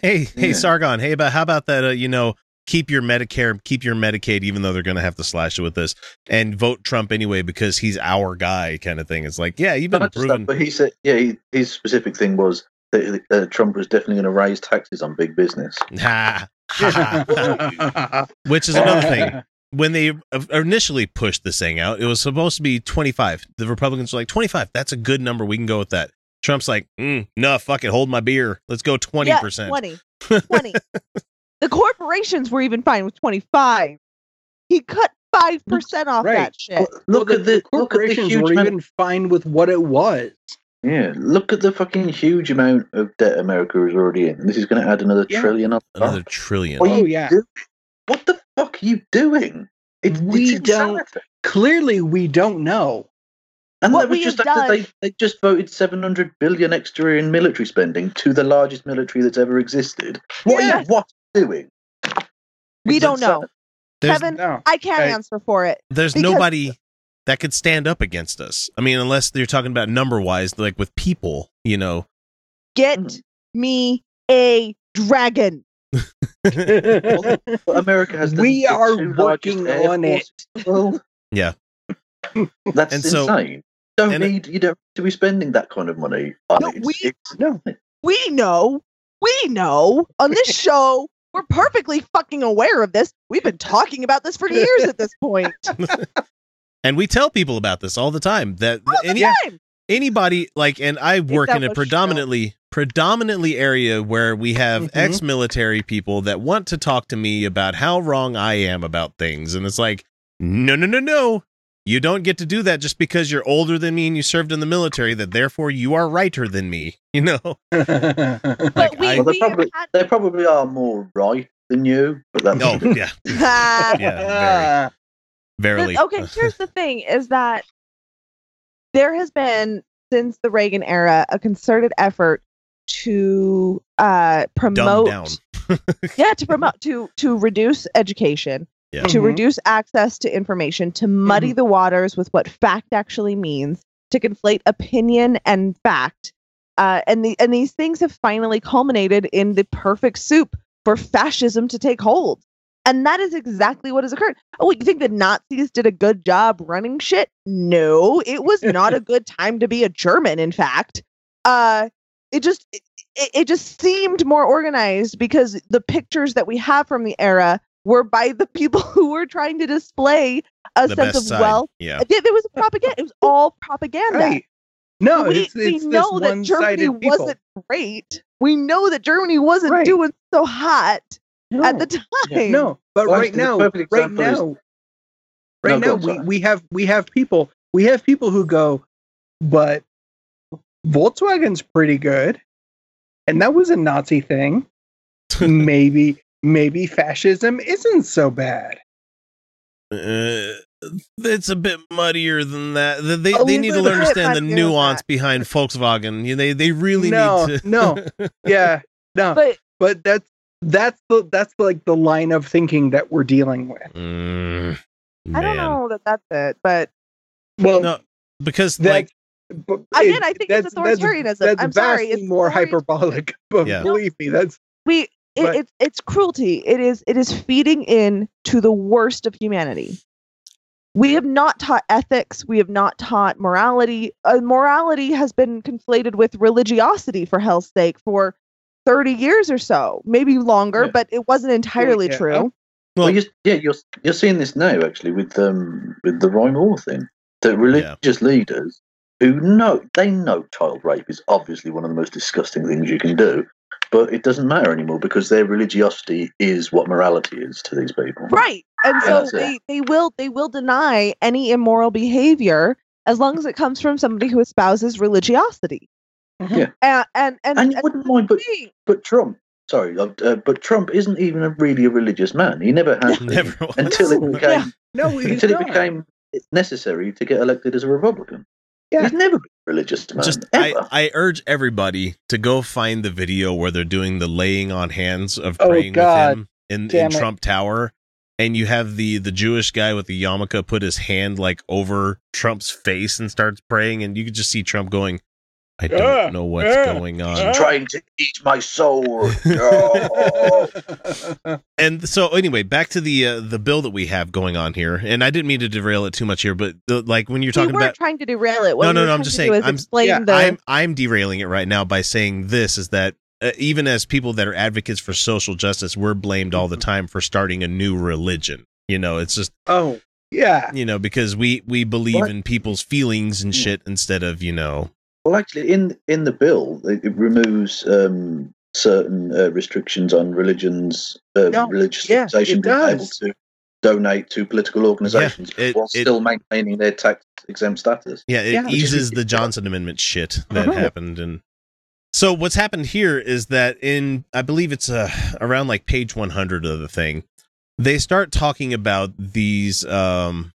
Hey, hey, Yeah. Sargon. Hey, about how about that? Uh, you know, keep your Medicare, keep your Medicaid, even though they're going to have to slash it with this, and vote Trump anyway because he's our guy, kind of thing. It's like, yeah, you've been Not proven. that, but he said, yeah, he, his specific thing was that uh, Trump was definitely going to raise taxes on big business. Ha, ha. Which is another thing. When they initially pushed this thing out, it was supposed to be 25. The Republicans were like, 25, that's a good number. We can go with that. Trump's like, mm, no, fuck it. Hold my beer. Let's go 20%. Yeah, 20. 20. the corporations were even fine with 25. He cut 5% off Right. that shit. Look at the look at the corporations huge were amount- even fine with what it was. Yeah, look at the fucking huge amount of debt America is already in. This is going to add another Yeah. trillion on top. Another trillion. Oh, yeah. Doing? What the fuck are you doing? It's, We it's don't- Clearly, we don't know. And What that was just after they, they just voted 700 billion extra in military spending to the largest military that's ever existed. What are Yes. you what doing? We It's don't know. Kevin, No. I can't Hey. answer for it. there's Because- nobody that could stand up against us. I mean, unless you're talking about number wise, like with people, you know. Get Mhm. me a dragon. Well, America has the, We are two working largest on it. forces in the world. Yeah. That's And so- insane. Don't and it- need you don't need to be spending that kind of money on No, it. we- It's- no. We know. We know. On this show, we're perfectly fucking aware of this. We've been talking about this for years at this point. And we tell people about this all the time that All the any, time. anybody like and I work in a was predominantly predominantly area where we have Mhm. ex-military people that want to talk to me about how wrong I am about things. And it's like no no no no. You don't get to do that just because you're older than me and you served in the military that therefore you are righter than me you know? But Like, we, I- well, they we probably had they probably are more right than you, but that's oh yeah. Yeah very. Verily. But, okay, here's the thing is that there has been since the Reagan era a concerted effort to uh dumb promote down yeah, to promote to to reduce education, Yeah. to Mhm. reduce access to information, to muddy the waters with what fact actually means, to conflate opinion and fact. Uh, and the and these things have finally culminated in the perfect soup for fascism to take hold. And that is exactly what has occurred. Oh, you think the Nazis did a good job running shit? No, it was not a good time to be a German. In fact, uh, it just it, it- it just seemed more organized because the pictures that we have from the era were by the people who were trying to display a the sense of side wealth. yeah It, it was propaganda. It was all propaganda. Right. No, we, it's, we it's this know that Germany people. wasn't great. We know that Germany wasn't Right. doing so hot no. at the time. No, but Well, right now, right example is- now, right No, go now, we, we have we have people we have people who go, but Volkswagen's pretty good, and that was a Nazi thing. maybe maybe fascism isn't so bad. Uh, it's a bit muddier than that. They they, A they need to learn understand the nuance behind Volkswagen. They they really no, need to. no, yeah, no. But but that's that's the that's like the line of thinking that we're dealing with. Mm, I don't know that that's it, but Well, No, because that like but Again, it- I think it's that's- that's- authoritarianism. That's, I'm sorry, vastly it's more authori- hyperbolic. But Yeah. believe me, that's we it, But- it's it's cruelty. It is it is feeding in to the worst of humanity. We have not taught ethics. We have not taught morality. Uh, morality has been conflated with religiosity, for hell's sake, for thirty years or so, maybe longer. Yeah. But it wasn't entirely yeah. true. Well- Well, you're, yeah, you're you're seeing this now actually with um with the Roy Moore thing. That religious leaders who know they know child rape is obviously one of the most disgusting things you can do, but it doesn't matter anymore because their religiosity is what morality is to these people. Right. And Yeah, so that's it. they, they will they will deny any immoral behavior as long as it comes from somebody who espouses religiosity. Yeah. And and and, And you wouldn't mind, but but Trump. Sorry, uh, uh, but Trump isn't even a really a religious man. He never has been Never until it became yeah. no, he's until it not. became necessary to get elected as a Republican. Yeah. He's never been religious man. just I. I urge everybody to go find the video where they're doing the laying on hands of Oh, praying God. with him in, in it. Trump Tower. And you have the the Jewish guy with the yarmulke put his hand like over Trump's face and starts praying, and you could just see Trump going, "I don't know what's going He's on." trying to eat my soul. Oh. and so anyway, back to the uh, the bill that we have going on here, and I didn't mean to derail it too much here, but the, like when you're we talking weren't about trying to derail it. What No, no, no, I'm just to saying, I'm- yeah, the I'm I'm derailing it right now by saying this is that uh, even as people that are advocates for social justice, we're blamed all the time for starting a new religion. You know, it's just oh yeah, you know because we we believe What? in people's feelings and shit instead of you know well, actually, in in the bill, it, it removes um, certain uh, restrictions on religions, uh, No, religious yeah, organizations it being able to donate to political organizations it- while it- still maintaining their tax exempt status. yeah it Yeah, which is eases the ridiculous. Johnson Amendment shit that Uh-huh. happened and. So what's happened here is that in I believe it's uh, around like page 100 of the thing, they start talking about these um,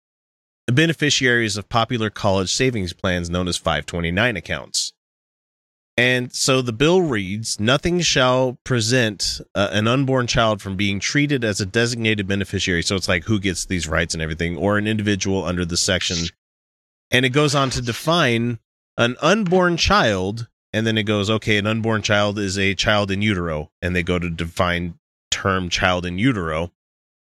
beneficiaries of popular college savings plans known as 529 accounts. And so the bill reads Nothing shall present uh, an unborn child from being treated as a designated beneficiary. So it's like who gets these rights and everything, or an individual under the section. And it goes on to define an unborn child. And then it goes, okay, an unborn child is a child in utero. And they go to define term child in utero.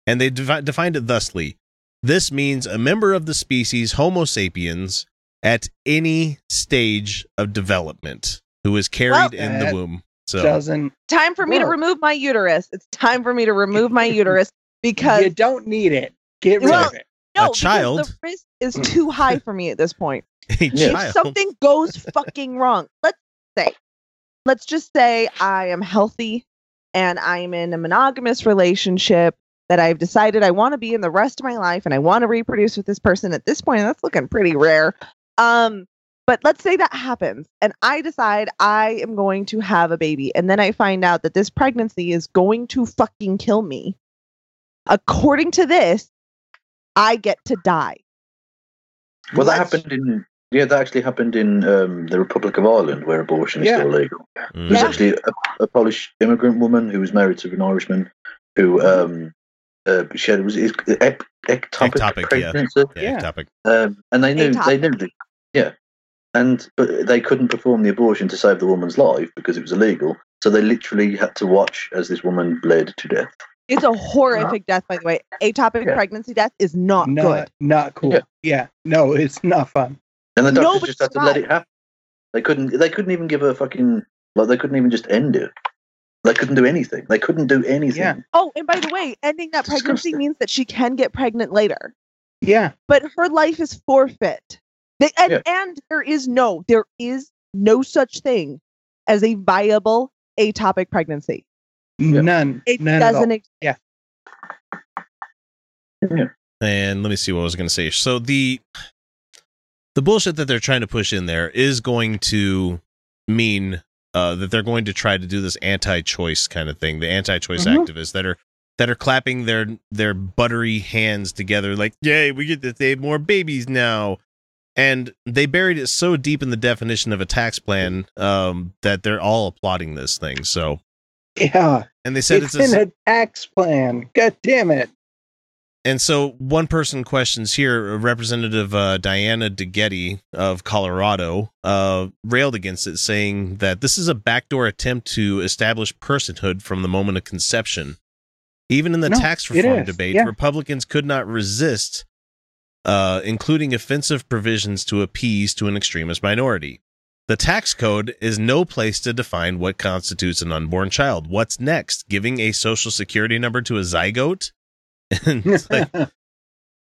And they defi- defined it thusly this means a member of the species Homo sapiens at any stage of development who is carried Well, in the womb. So doesn't time for me to remove my uterus. It's time for me to remove my uterus because you don't need it. Get rid Well, of it. no, a child- the risk is mm. too high for me at this point. a Yeah. if something goes fucking wrong, let's say, let's just say I am healthy and I'm in a monogamous relationship that I've decided I want to be in the rest of my life and I want to reproduce with this person at this point. That's looking pretty rare. Um, but let's say that happens and I decide I am going to have a baby and then I find out that this pregnancy is going to fucking kill me. According to this, I get to die. Well, that Let's- happened in yeah, that actually happened in um, the Republic of Ireland, where abortion is Yeah. still illegal. Mm. There's Yeah. actually a, a Polish immigrant woman who was married to an Irishman who um, uh, she had was it ec- ectopic, Ectopic, yeah. pregnancy, Yeah, Yeah. topic. um, and they knew they knew that, yeah, and but they couldn't perform the abortion to save the woman's life because it was illegal. So they literally had to watch as this woman bled to death. It's a horrific death, by the way. Atopic Yeah. pregnancy death is not, Not good. not cool. Yeah. Yeah. No, it's not fun. And the doctors but just had to it's let it happen. They couldn't. They couldn't even give her fucking like. They couldn't even just end it. They couldn't do anything. They couldn't do anything. Yeah. Oh, and by the way, ending that It's pregnancy means that she can get pregnant later, Yeah. but her life is forfeit. They, and, Yeah. and there is no, there is no such thing as a viable atopic pregnancy. Yeah. None. It None at all. doesn't. yeah. And let me see what I was going to say. So the the bullshit that they're trying to push in there is going to mean uh, that they're going to try to do this anti-choice kind of thing. The anti-choice Mhm. activists that are that are clapping their their buttery hands together, like, "Yay, we get to save more babies now!" And they buried it so deep in the definition of a tax plan um, that they're all applauding this thing. So Yeah. And they said it's, it's, in a, a tax plan. God damn it. And so one person questions here, Representative uh, Diana DeGette of Colorado uh, railed against it, saying that this is a backdoor attempt to establish personhood from the moment of conception. Even in the No, tax reform debate, yeah. Republicans could not resist uh, including offensive provisions to appease to an extremist minority. The tax code is no place to define what constitutes an unborn child. What's next? Giving a social security number to a zygote? And it's like,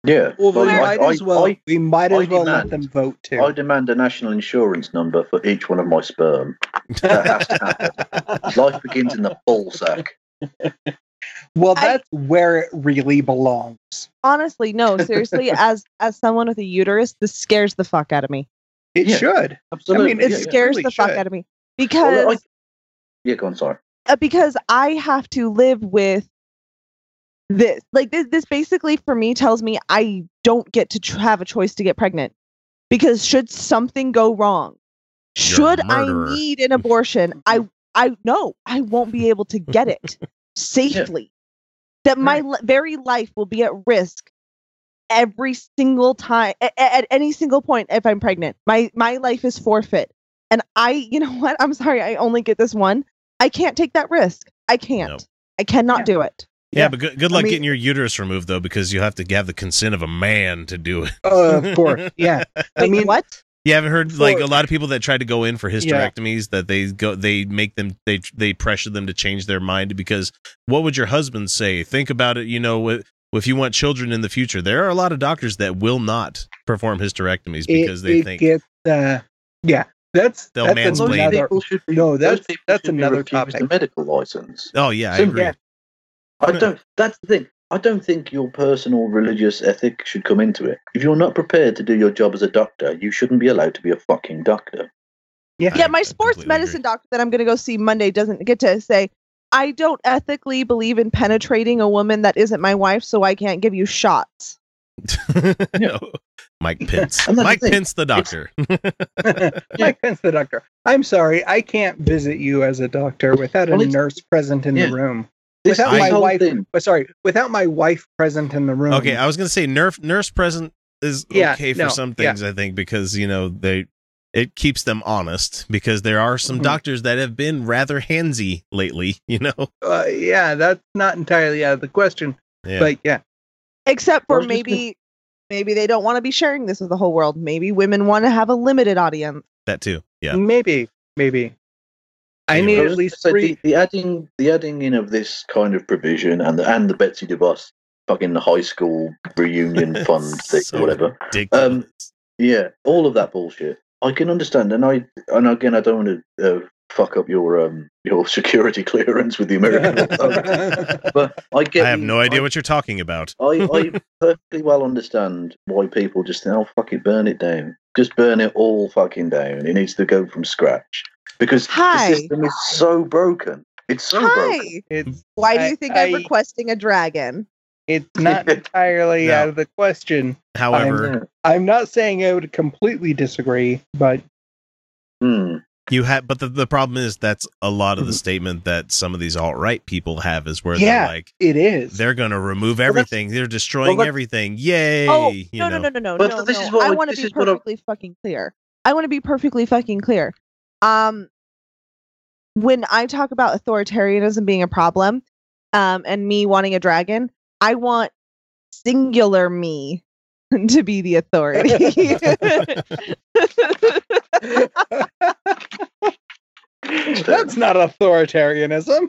Yeah. Well, we I- might I- as well. I- we might I as well let them vote too. I demand a national insurance number for each one of my sperm. That has to happen. Life begins in the ball sack. well, I- that's where it really belongs. Honestly, no. Seriously, as as someone with a uterus, this scares the fuck out of me. It Yeah, should. Absolutely. I mean, It yeah, it's- yeah. scares really the fuck out of me because Well, I- yeah, go on, sorry. uh, because I have to live with this. Like this, this basically for me tells me I don't get to tr- have a choice to get pregnant because should something go wrong, should I need an abortion, I I know I won't be able to get it safely. That my li- very life will be at risk every single time a- a- at any single point if I'm pregnant. My my life is forfeit. And I, you know what? I'm sorry, I only get this one. I can't take that risk. I can't. No. I cannot Yeah. do it. Yeah, Yeah. but good, good I luck mean- getting your uterus removed, though, because you have to have the consent of a man to do it. Uh, of course. Yeah. I mean, what? You haven't heard like a lot of people that try to go in for Yeah. hysterectomies that they go they make them they they pressure them to change their mind because what would your husband say? Think about it, you know, if, if you want children in the future, there are a lot of doctors that will not perform hysterectomies because it, they it think gets, uh, yeah. That's They'll that's mansplain. another. should no, that's- that's another topic. A medical license. Oh yeah, I agree. yeah. I don't. That's the thing. I don't think your personal religious ethic should come into it. If you're not prepared to do your job as a doctor, you shouldn't be allowed to be a fucking doctor. Yeah. Yeah, my sports medicine agree. doctor that I'm going to go see Monday doesn't get to say, I don't ethically believe in penetrating a woman that isn't my wife, so I can't give you shots. no. Mike Pence. And that's the Mike. Pence the doctor. Mike Pence, the doctor. I'm sorry, I can't visit you as a doctor without a Well, it's- nurse present in yeah. the room. This, Without this my wife, but sorry, without my wife present in the room. okay, I was gonna say nurse nurse present is Yeah, okay for no, some yeah. things, I think, because you know, they it keeps them honest because there are some Mhm. doctors that have been rather handsy lately, you know. uh, yeah, that's not entirely out of the question, Yeah. but yeah, Except for was gonna- maybe, maybe they don't want to be sharing this with the whole world. Maybe women want to have a limited audience. that too. Yeah. maybe, maybe. I need at least three. The, the adding, the adding in of this kind of provision, and the and the Betsy DeVos fucking high school reunion fund thing, So whatever. Um, Yeah, all of that bullshit. I can understand, and I and again, I don't want to uh, fuck up your um your security clearance with the American, authorities, but I get. I have you- no idea I- what you're talking about. I, I perfectly well understand why people just think, oh, fuck it, burn it down. Just burn it all fucking down. It needs to go from scratch. Because Hi. the system is so broken. It's so broken. It's Why do you think I, am requesting a dragon? it's not entirely No. out of the question. However, I'm not saying I would completely disagree, but Hmm. you have, but the, the problem is that's a lot of the Mhm. statement that some of these alt right people have is where Yeah. they're like, it is. they're going to remove that's- everything. They're destroying well, that- everything. Yay! oh you no, no, know. no, no, no, But no, this no. is what I I- want to be is what I- perfectly fucking clear. I want to be perfectly fucking clear. Um, when I talk about authoritarianism being a problem, um, and me wanting a dragon, I want singular me to be the authority. That's not authoritarianism.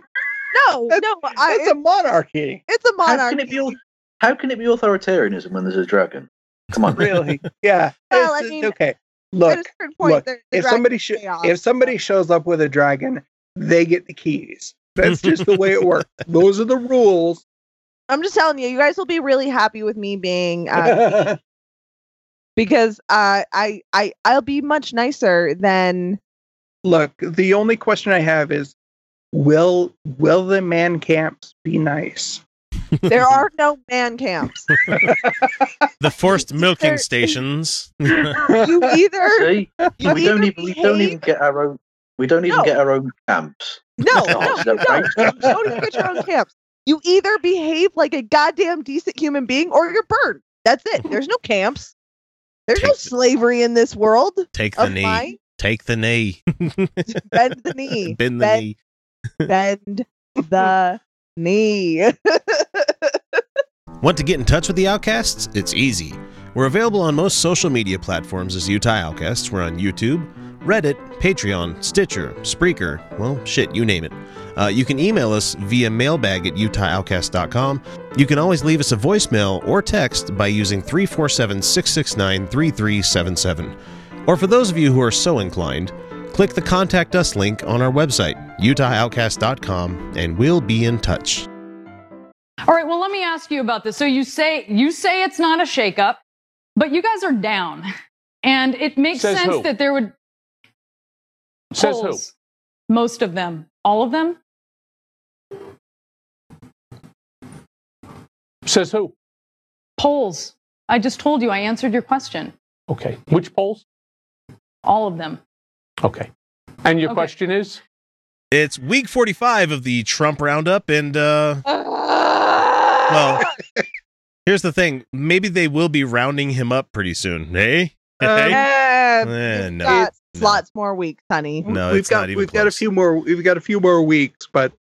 no, That's- no, I, It's a monarchy. it's a monarchy. How monarchy. can it be? How can it be authoritarianism when there's a dragon? Come on, Really? Yeah. Well, It's- I mean, okay. Look, point, look, the- the if somebody chaos. if somebody shows up with a dragon, they get the keys. That's just the way it works. Those are the rules. I'm just telling you, you guys will be really happy with me being uh, because uh, I I I'll be much nicer than Look, the only question I have is will will the man camps be nice? There are no man camps. the forced milking There- stations. You either see, you we don't even we don't even get our own. We don't even No. get our own camps. No, no, you don't. You don't even get your own camps. You either behave like a goddamn decent human being or you're burned. That's it. There's no camps. There's no Take the- slavery in this world. Take the knee. mine? Take the knee. Bend the knee. Bend the bend, knee. Bend the knee. Want to get in touch with the Outcasts? It's easy. We're available on most social media platforms as Utah Outcasts. We're on YouTube, Reddit, Patreon, Stitcher, Spreaker, well, shit, you name it. Uh, you can email us via mailbag at utahoutcast.com. You can always leave us a voicemail or text by using 347 669 3377. Or for those of you who are so inclined, click the Contact Us link on our website, utahoutcast.com, and we'll be in touch. All right, well, let me ask you about this. So you say you say it's not a shakeup, but you guys are down, and it makes Says sense who? that there would Says who? polls, most of them, all of them. Says who? Polls. I just told you. I answered your question. Okay. Which polls? All of them. Okay. And your Okay. question is? It's week 45 of the Trump roundup, and, uh, well, here's the thing. Maybe they will be rounding him up pretty soon. Hey? Hey? Eh, Eh, we've no. lots more weeks, honey. No, we've it's got not even we've got a few more we've got a few more weeks, but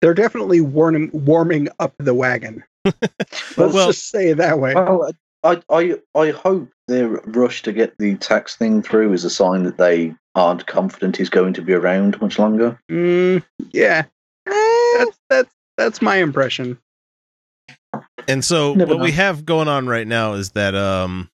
they're definitely warming warming up the wagon. Let's Well- just say it that way. Well, I, I, I hope their rush to get the tax thing through is a sign that they aren't confident he's going to be around much longer. Mm, yeah, that's that's that's my impression. And so Never what we have going on right now is that um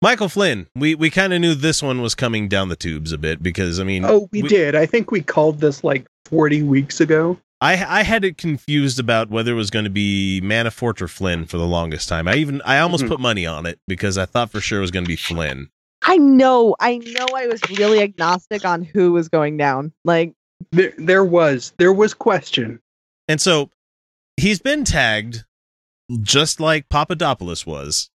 Michael Flynn, we we kind of knew this one was coming down the tubes a bit because I mean Oh, we, did. I think we called this like forty weeks ago. I I had it confused about whether it was going to be Manafort or Flynn for the longest time. I even I almost Mhm. put money on it because I thought for sure it was going to be Flynn. I know. I know. I was really agnostic on who was going down. Like, There there was there was question. And so he's been tagged just like Papadopoulos was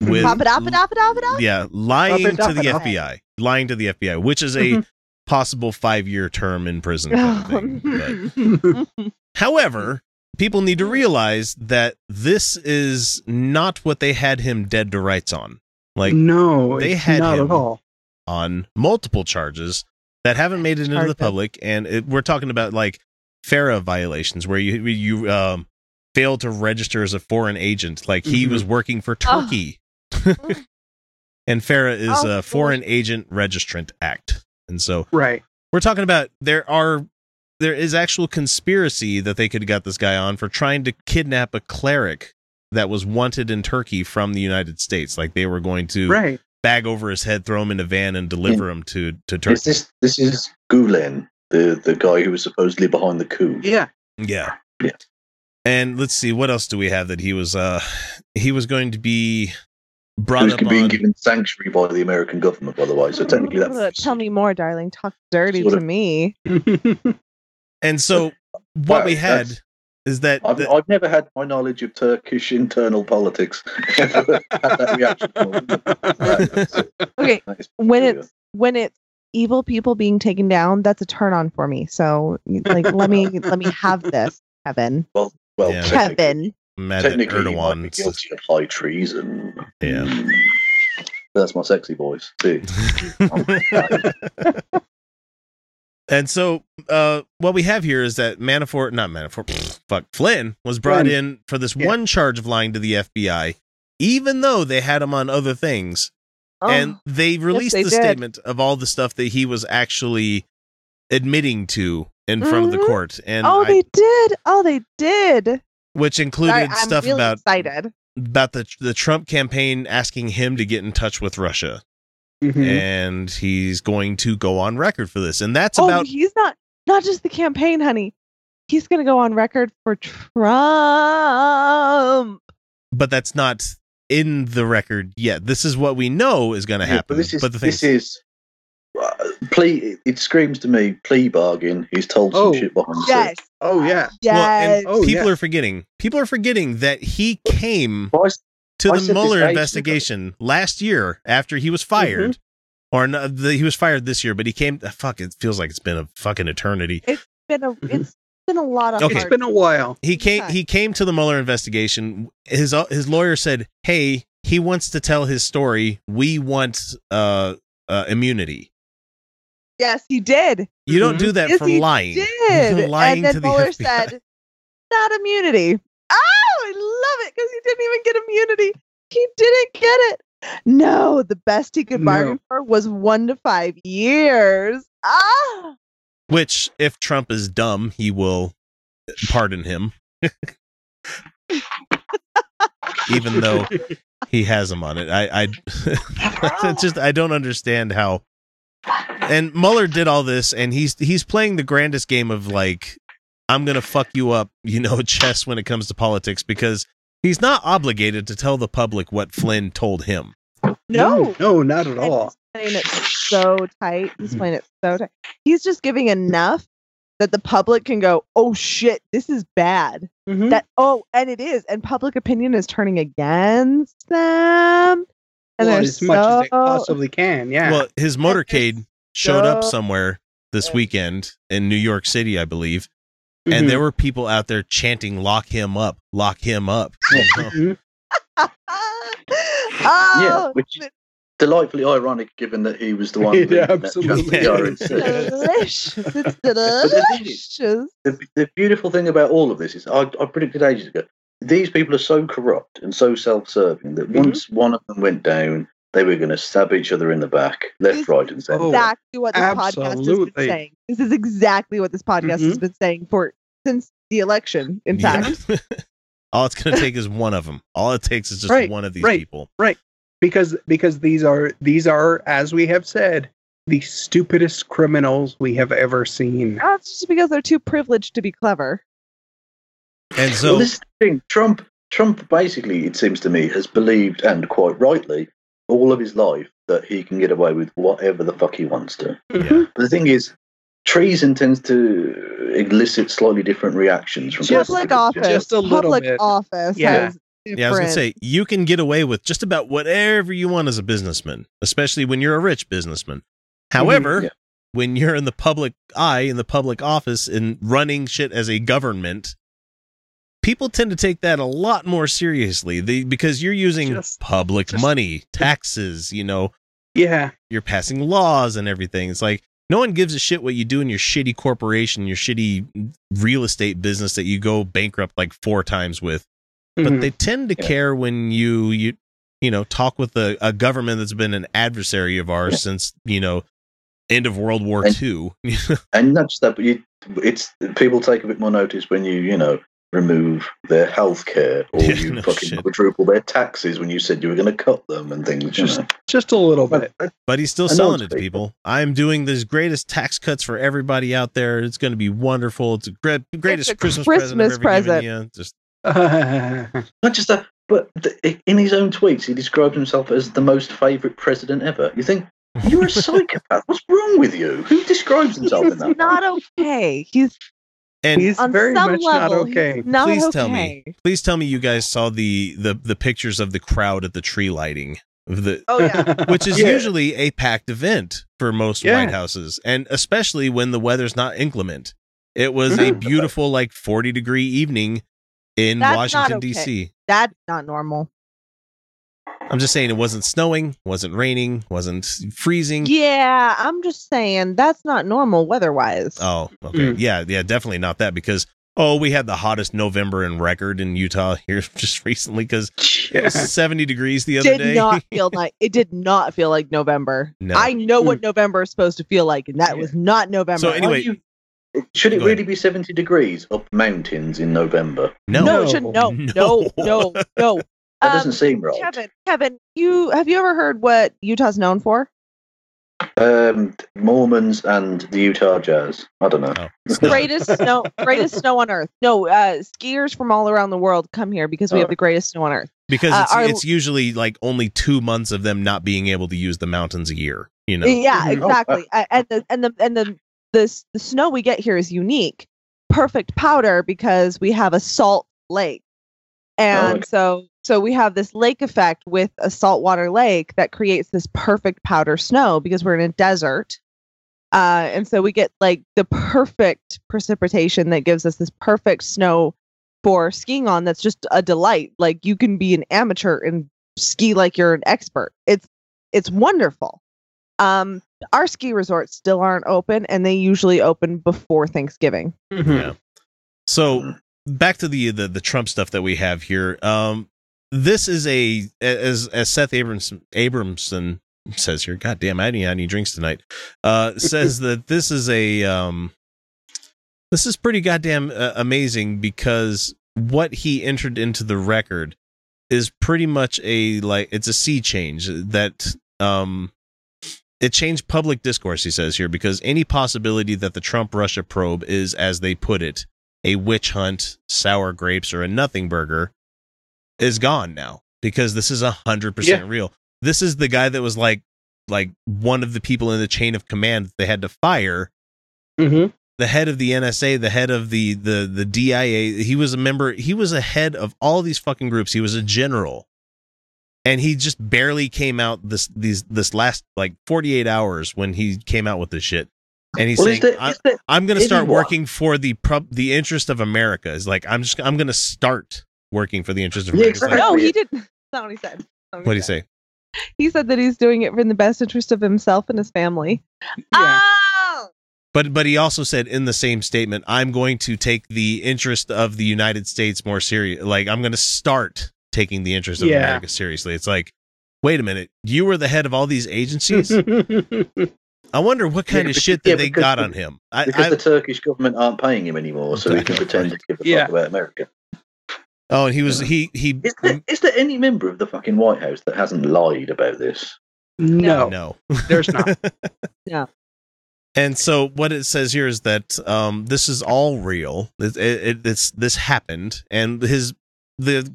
with up. yeah, lying to the FBI, lying to the FBI, which is a Possible 5-year term in prison kind of thing. But However, people need to realize that this is not what they had him dead to rights on. Like no, they it's had not him at all. on multiple charges that haven't made it into the Charges. public, and it, we're talking about like FARA violations where you you um, failed to register as a foreign agent, like he Mhm. was working for Oh. Turkey. and FARA is Oh, a Foreign Agent Registrant Act, and so Right. we're talking about there are there is actual conspiracy that they could have got this guy on for trying to kidnap a cleric that was wanted in Turkey from the United States. Like they were going to Right. bag over his head, throw him in a van, and deliver him to to Is Turkey. this this is Gulen, the the guy who was supposedly behind the coup? Yeah. Yeah. Yeah. And let's see, what else do we have that he was uh he was going to be brought Who's up being on given sanctuary by the American government, by the way. So technically, Ugh, that's Tell me more, darling. Talk dirty Sort to of- me. and so what Well, we had that's- is that I've, the- I've never had my knowledge of Turkish internal politics ever had that reaction. Okay, when peculiar. it's when it's evil people being taken down, that's a turn on for me. So, like, let me let me have this, Kevin. well, well, Yeah. technically, Kevin. mad technically, you might be Erdogan guilty of high treason. Yeah. That's my sexy voice. See, And so, uh, what we have here is that Manafort, not Manafort, pfft, fuck, Flynn was brought Flynn. in for this Yeah. one charge of lying to the FBI, even though they had him on other things. and Oh, they released they the did. statement of all the stuff that he was actually admitting to in front of the Mhm. court, and oh, I- they did. Oh, they did. which included Sorry, I'm stuff really about excited. About the the Trump campaign asking him to get in touch with Russia, Mhm. and he's going to go on record for this, and that's oh, about he's not not just the campaign, honey. He's gonna go on record for Trump. but that's not in the record yet. This is what we know is going to Yeah, happen. but this is the thing this is plea. It screams to me plea bargain. He's told some Oh, shit behind the Yes. scenes. Oh yeah. Yes. well, and Oh, people yeah. are forgetting. People are forgetting that he came Well, I s- to I the said Mueller ages investigation last year after he was fired. Or no, the, he was fired this year, but he came. Fuck! It feels like it's been a fucking eternity. It's been a it's been a lot of. Okay. It's hard- been a while. he came Okay. he came to the Mueller investigation. His uh, his lawyer said, "Hey, he wants to tell his story. We want uh, uh immunity. Yes, he did. You don't do that yes, for he lying. Did lying and then to the Mueller FBI. said, "Not immunity." Oh, I love it because he didn't even get immunity. He didn't get it. No, the best he could No. bargain for was one to five years. Ah, Which, if Trump is dumb, he will pardon him, even though he has him on it. I, I it's just I don't understand how. And Mueller did all this, and he's he's playing the grandest game of like, I'm gonna fuck you up, you know, chess when it comes to politics because he's not obligated to tell the public what Flynn told him. no, no, not at And all. He's playing it so tight. He's playing it so tight. He's just giving enough that the public can go, "Oh shit, this is bad." Mhm. That oh, and it is, and public opinion is turning against them. And Well, they're as much as they possibly can. Yeah. Well, his motorcade showed up somewhere this weekend in New York City, I believe. Mhm. And there were people out there chanting, lock him up, lock him up. you know? Mhm. oh, yeah, which is delightfully ironic given that he was the one Yeah, that absolutely. chat with the RNC. delicious. It's But the delicious. the, the beautiful thing about all of this is I, I predicted ages ago these people are so corrupt and so self-serving that Mm-hmm. once one of them went down they were going to stab each other in the back left This right and center exactly what this podcast has been saying. This is exactly what this podcast has Mhm. been saying for since the election. In fact, Yeah. All it's going to take is one of them. All it takes is just Right, one of these right. people. Right. Because because these are these are as we have said the stupidest criminals we have ever seen. that's just because they're too privileged to be clever. And well, so, this is the thing trump trump basically it seems to me has believed and quite rightly all of his life that he can get away with whatever the fuck he wants to mm-hmm. yeah. but the thing is treason tends to elicit slightly different reactions from Just- Public office, just a little public bit. office. Yeah. has yeah, I was going to say, you can get away with just about whatever you want as a businessman, especially when you're a rich businessman. Mm-hmm. However, yeah. when you're in the public eye, in the public office, and running shit as a government, people tend to take that a lot more seriously they, because you're using Just- public just- money, taxes, you know, Yeah, you're passing laws and everything. It's like no one gives a shit what you do in your shitty corporation, your shitty real estate business that you go bankrupt like four times with. But Mhm. they tend to Yeah. care when you you you know talk with a, a government that's been an adversary of ours Yeah. since you know end of World War And- II. and not just that, but you, it's people take a bit more notice when you, you know, remove their health care or Yeah, you no fucking shit. quadruple their taxes when you said you were going to cut them and things. Just- you just a little bit. but he's still I selling it to people. I'm doing this greatest tax cuts for everybody out there. It's going to be wonderful. It's a great, greatest a Christmas, present I've Christmas given present. you. Just Not just that, but th- in his own tweets, he describes himself as the most favourite president ever. You think you're a psychopath? What's wrong with you? Who describes himself in He's that? not okay. He's and He's on very some much level. not okay. Not please okay. tell me, please tell me you guys saw the the the pictures of the crowd at the tree lighting the Oh yeah. which is Yeah. usually a packed event for most Yeah. White Houses, and especially when the weather's not inclement. It was a beautiful, like forty degree evening in That's Washington okay. D.C. That's not normal. I'm just saying it wasn't snowing, wasn't raining, wasn't freezing. Yeah, I'm just saying that's not normal weather-wise. Oh, okay, Mm. yeah, yeah, definitely not that because oh, we had the hottest November in record in Utah here just recently because it was seventy degrees the other did day. not feel like it did not feel like November. No. I know what November is supposed to feel like, and that was not November. So anyway- you- should it Go ahead. really be 70 degrees up mountains in November? no, no, it shouldn't. No, no, no, no. That Um, doesn't seem right. Kevin, Kevin, you have you ever heard what Utah's known for? Um, Mormons and the Utah Jazz. I don't know. Oh. Greatest snow, greatest snow on earth. No, uh, skiers from all around the world come here because we have Oh. the greatest snow on earth. because Uh, it's, our- it's usually like only two months of them not being able to use the mountains a year. You know, Yeah, Mhm. Oh, exactly. A- and the and the and the the the snow we get here is unique, perfect powder because we have a salt lake, and okay. so so we have this lake effect with a saltwater lake that creates this perfect powder snow because we're in a desert, Uh, and so we get like the perfect precipitation that gives us this perfect snow for skiing on. That's just a delight. Like you can be an amateur and ski like you're an expert. It's it's wonderful. Um, our ski resorts still aren't open, and they usually open before Thanksgiving. Yeah. So back to the, the the Trump stuff that we have here. Um, this is a as as Seth Abramson Abramson says here. God damn, I didn't have any drinks tonight. Uh, says that this is a um, this is pretty goddamn uh, amazing because what he entered into the record is pretty much a like it's a sea change that um it changed public discourse he says here because any possibility that the Trump Russia probe is as they put it a witch hunt sour grapes or a nothing burger is gone now because this is a hundred percent real this is the guy that was like like one of the people in the chain of command that they had to fire Mm-hmm. the head of the NSA, the head of the the the DIA. He was a member. He was a head of all these fucking groups. He was a general, and he just barely came out this these this last like forty eight hours when he came out with this shit. And he's Well, saying, is there- I, is there "I'm going to start working for the the interest of America." Is like I'm just I'm going to start working for the interest of Yeah, America. It's like, no, he didn't. That's not what he said. What do you say? He said that he's doing it for the best interest of himself and his family. Oh! But but he also said in the same statement, I'm going to take the interest of the United States more serious. Like I'm going to start taking the interest of Yeah. America seriously. It's like, wait a minute, you were the head of all these agencies. I wonder what kind Yeah, of because- shit that yeah, they because- got on him. I, because I, the Turkish government aren't paying him anymore, so he can pretend to give a Yeah. fuck about America. Oh, and he was he he. Is there, is there any member of the fucking White House that hasn't lied about this? no, no. there's not. Yeah. And so what it says here is that um, this is all real. It, it, it's this happened, and his the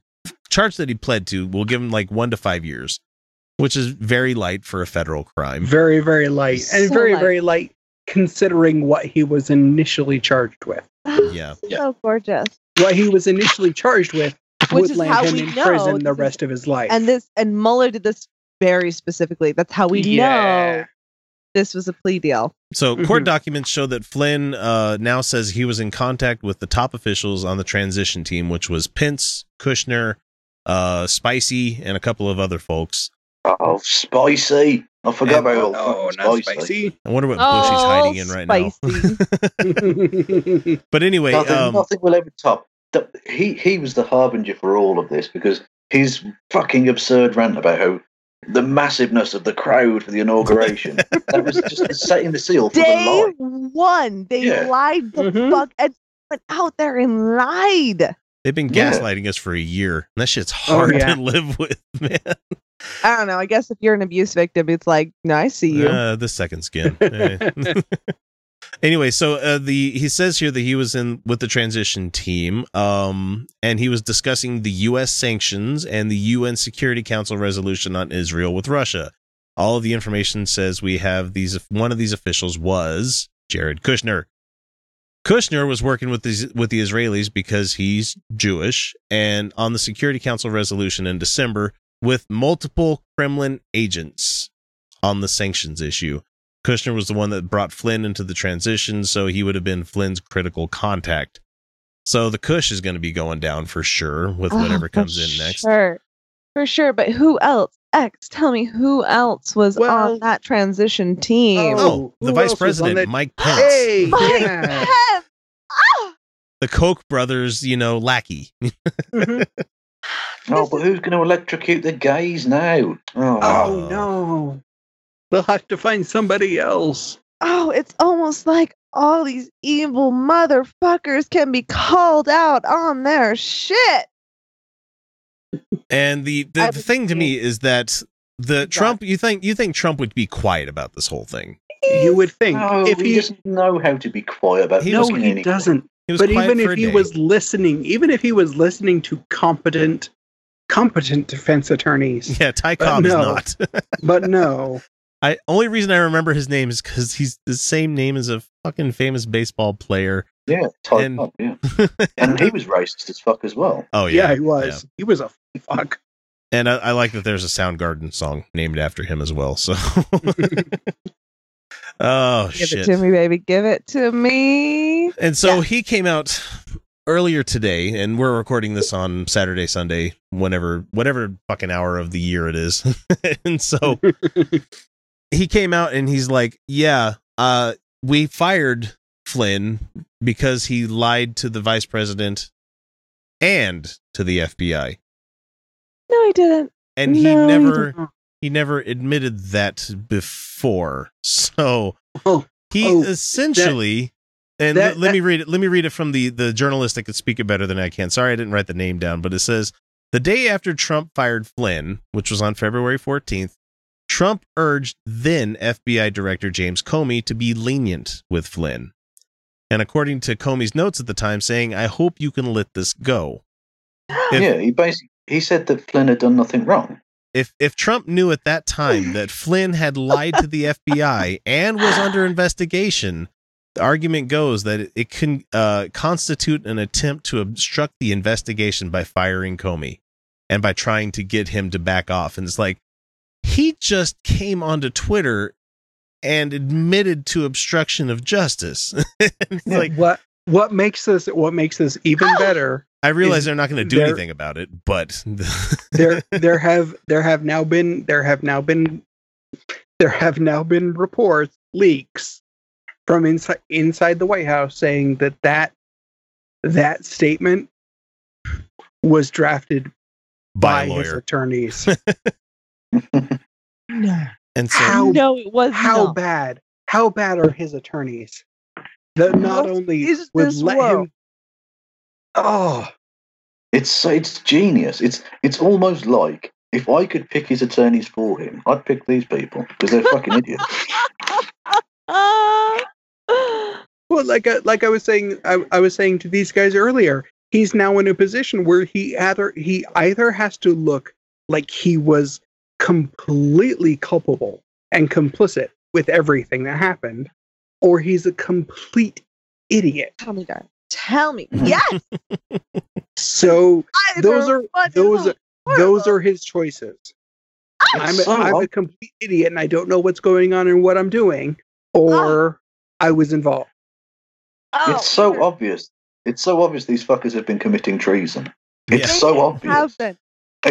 charge that he pled to will give him like one to five years, which is very light for a federal crime. Very, very light, and very, light. very light considering what he was initially charged with. Yeah. So gorgeous. What he was initially charged with Which would land how him in know prison the this is- rest of his life. And this and Mueller did this very specifically. That's how we Yeah. know this was a plea deal. So court Mhm. documents show that Flynn uh, now says he was in contact with the top officials on the transition team, which was Pence, Kushner, uh, Spicy, and a couple of other folks. Oh, spicy! I forgot And- about oh, fucking not spicy. spicy. I wonder what Bush he's hiding in right now. But anyway, Nothing, um, nothing will ever top. the- He he was the harbinger for all of this because his fucking absurd rant about how the massiveness of the crowd for the inauguration that was just setting the seal for the Day lie. one, they Yeah. lied the Mhm. fuck and went out there and lied. they've been Yeah. gaslighting us for a year. And that shit's hard yeah. to live with, man. I don't know. I guess if you're an abuse victim, it's like, no, I see you. Uh, the second skin. Anyway, so uh, the he says here that he was in with the transition team, um, and he was discussing the U.S. sanctions and the UN Security Council resolution on Israel with Russia. All of the information says we have these. One of these officials was Jared Kushner. Kushner was working with these with the Israelis because he's Jewish, and on the Security Council resolution in December with multiple Kremlin agents on the sanctions issue. Kushner was the one that brought Flynn into the transition, so he would have been Flynn's critical contact. So the Kush is going to be going down for sure with Oh, whatever for comes in next. Sure. For sure. But who else? X, tell me who else was Well- on that transition team? Oh, the vice else was on president, that- Mike Pence, Hey, My yeah. Pence! Ah! the Koch brothers, you know, lackey. Mhm. Oh, but who's going to electrocute the gays now? Oh. oh, Oh no. They'll have to find somebody else. Oh, it's almost like all these evil motherfuckers can be called out on their shit. And the the, the thing to me is that the God. Trump, you think you think Trump would be quiet about this whole thing? You would think no, if he, he doesn't know how to be quiet about He no, he anything. doesn't. He But even if he day. was listening, even if he was listening to competent, competent defense attorneys, yeah, Ty But Cobb is no. not. but no, I only reason I remember his name is because he's the same name as a fucking famous baseball player. Yeah, Ty And- Cobb, yeah. and he was racist as fuck as well. Oh yeah, yeah, he was. He was a fuck. And I, I like that there's a Soundgarden song named after him as well. So, Oh Give shit! it to me, baby. Give it to me. And so he came out earlier today, and we're recording this on Saturday, Sunday, whenever, whatever fucking hour of the year it is. and so he came out and he's like, "Yeah, uh, we fired Flynn because he lied to the vice president and to the FBI." No, he didn't. and he No, never didn't. he never admitted that before so Oh, he oh, essentially and that- let, let me read it let me read it from the the journalist that could speak it better than i can. Sorry i didn't write the name down but it says the day after trump fired flynn which was on february 14th trump urged then fbi director james comey to be lenient with flynn. And according to comey's notes at the time saying i hope you can let this go If- yeah, he basically he said that Flynn had done nothing wrong. if if Trump knew at that time that Flynn had lied to the FBI and was under investigation, the argument goes that it, can uh, constitute an attempt to obstruct the investigation by firing Comey and by trying to get him to back off. And it's like he just came onto Twitter and admitted to obstruction of justice. It's like what what makes this what makes this even better I realize they're not going to do there- anything about it, but there there have there have now been there have now been there have now been reports leaks from inside inside the White House saying that that that statement was drafted by by, his attorneys. No. And so how no, it was how not. bad how bad are his attorneys that not What only is would this let world? him oh It's it's genius. It's it's almost like if I could pick his attorneys for him, I'd pick these people because they're fucking idiots. Well, like I, like I was saying, I, I was saying to these guys earlier, he's now in a position where he either he either has to look like he was completely culpable and complicit with everything that happened, or he's a complete idiot. Tell me, darling. Tell me. Yes. So Either those are those are, those are his choices. Ah! I'm a, so I'm a um, complete idiot and I don't know what's going on and what I'm doing, ah! or I was involved. Oh, it's so either- obvious. It's so obvious these fuckers have been committing treason. It's Yeah. so They obvious. It-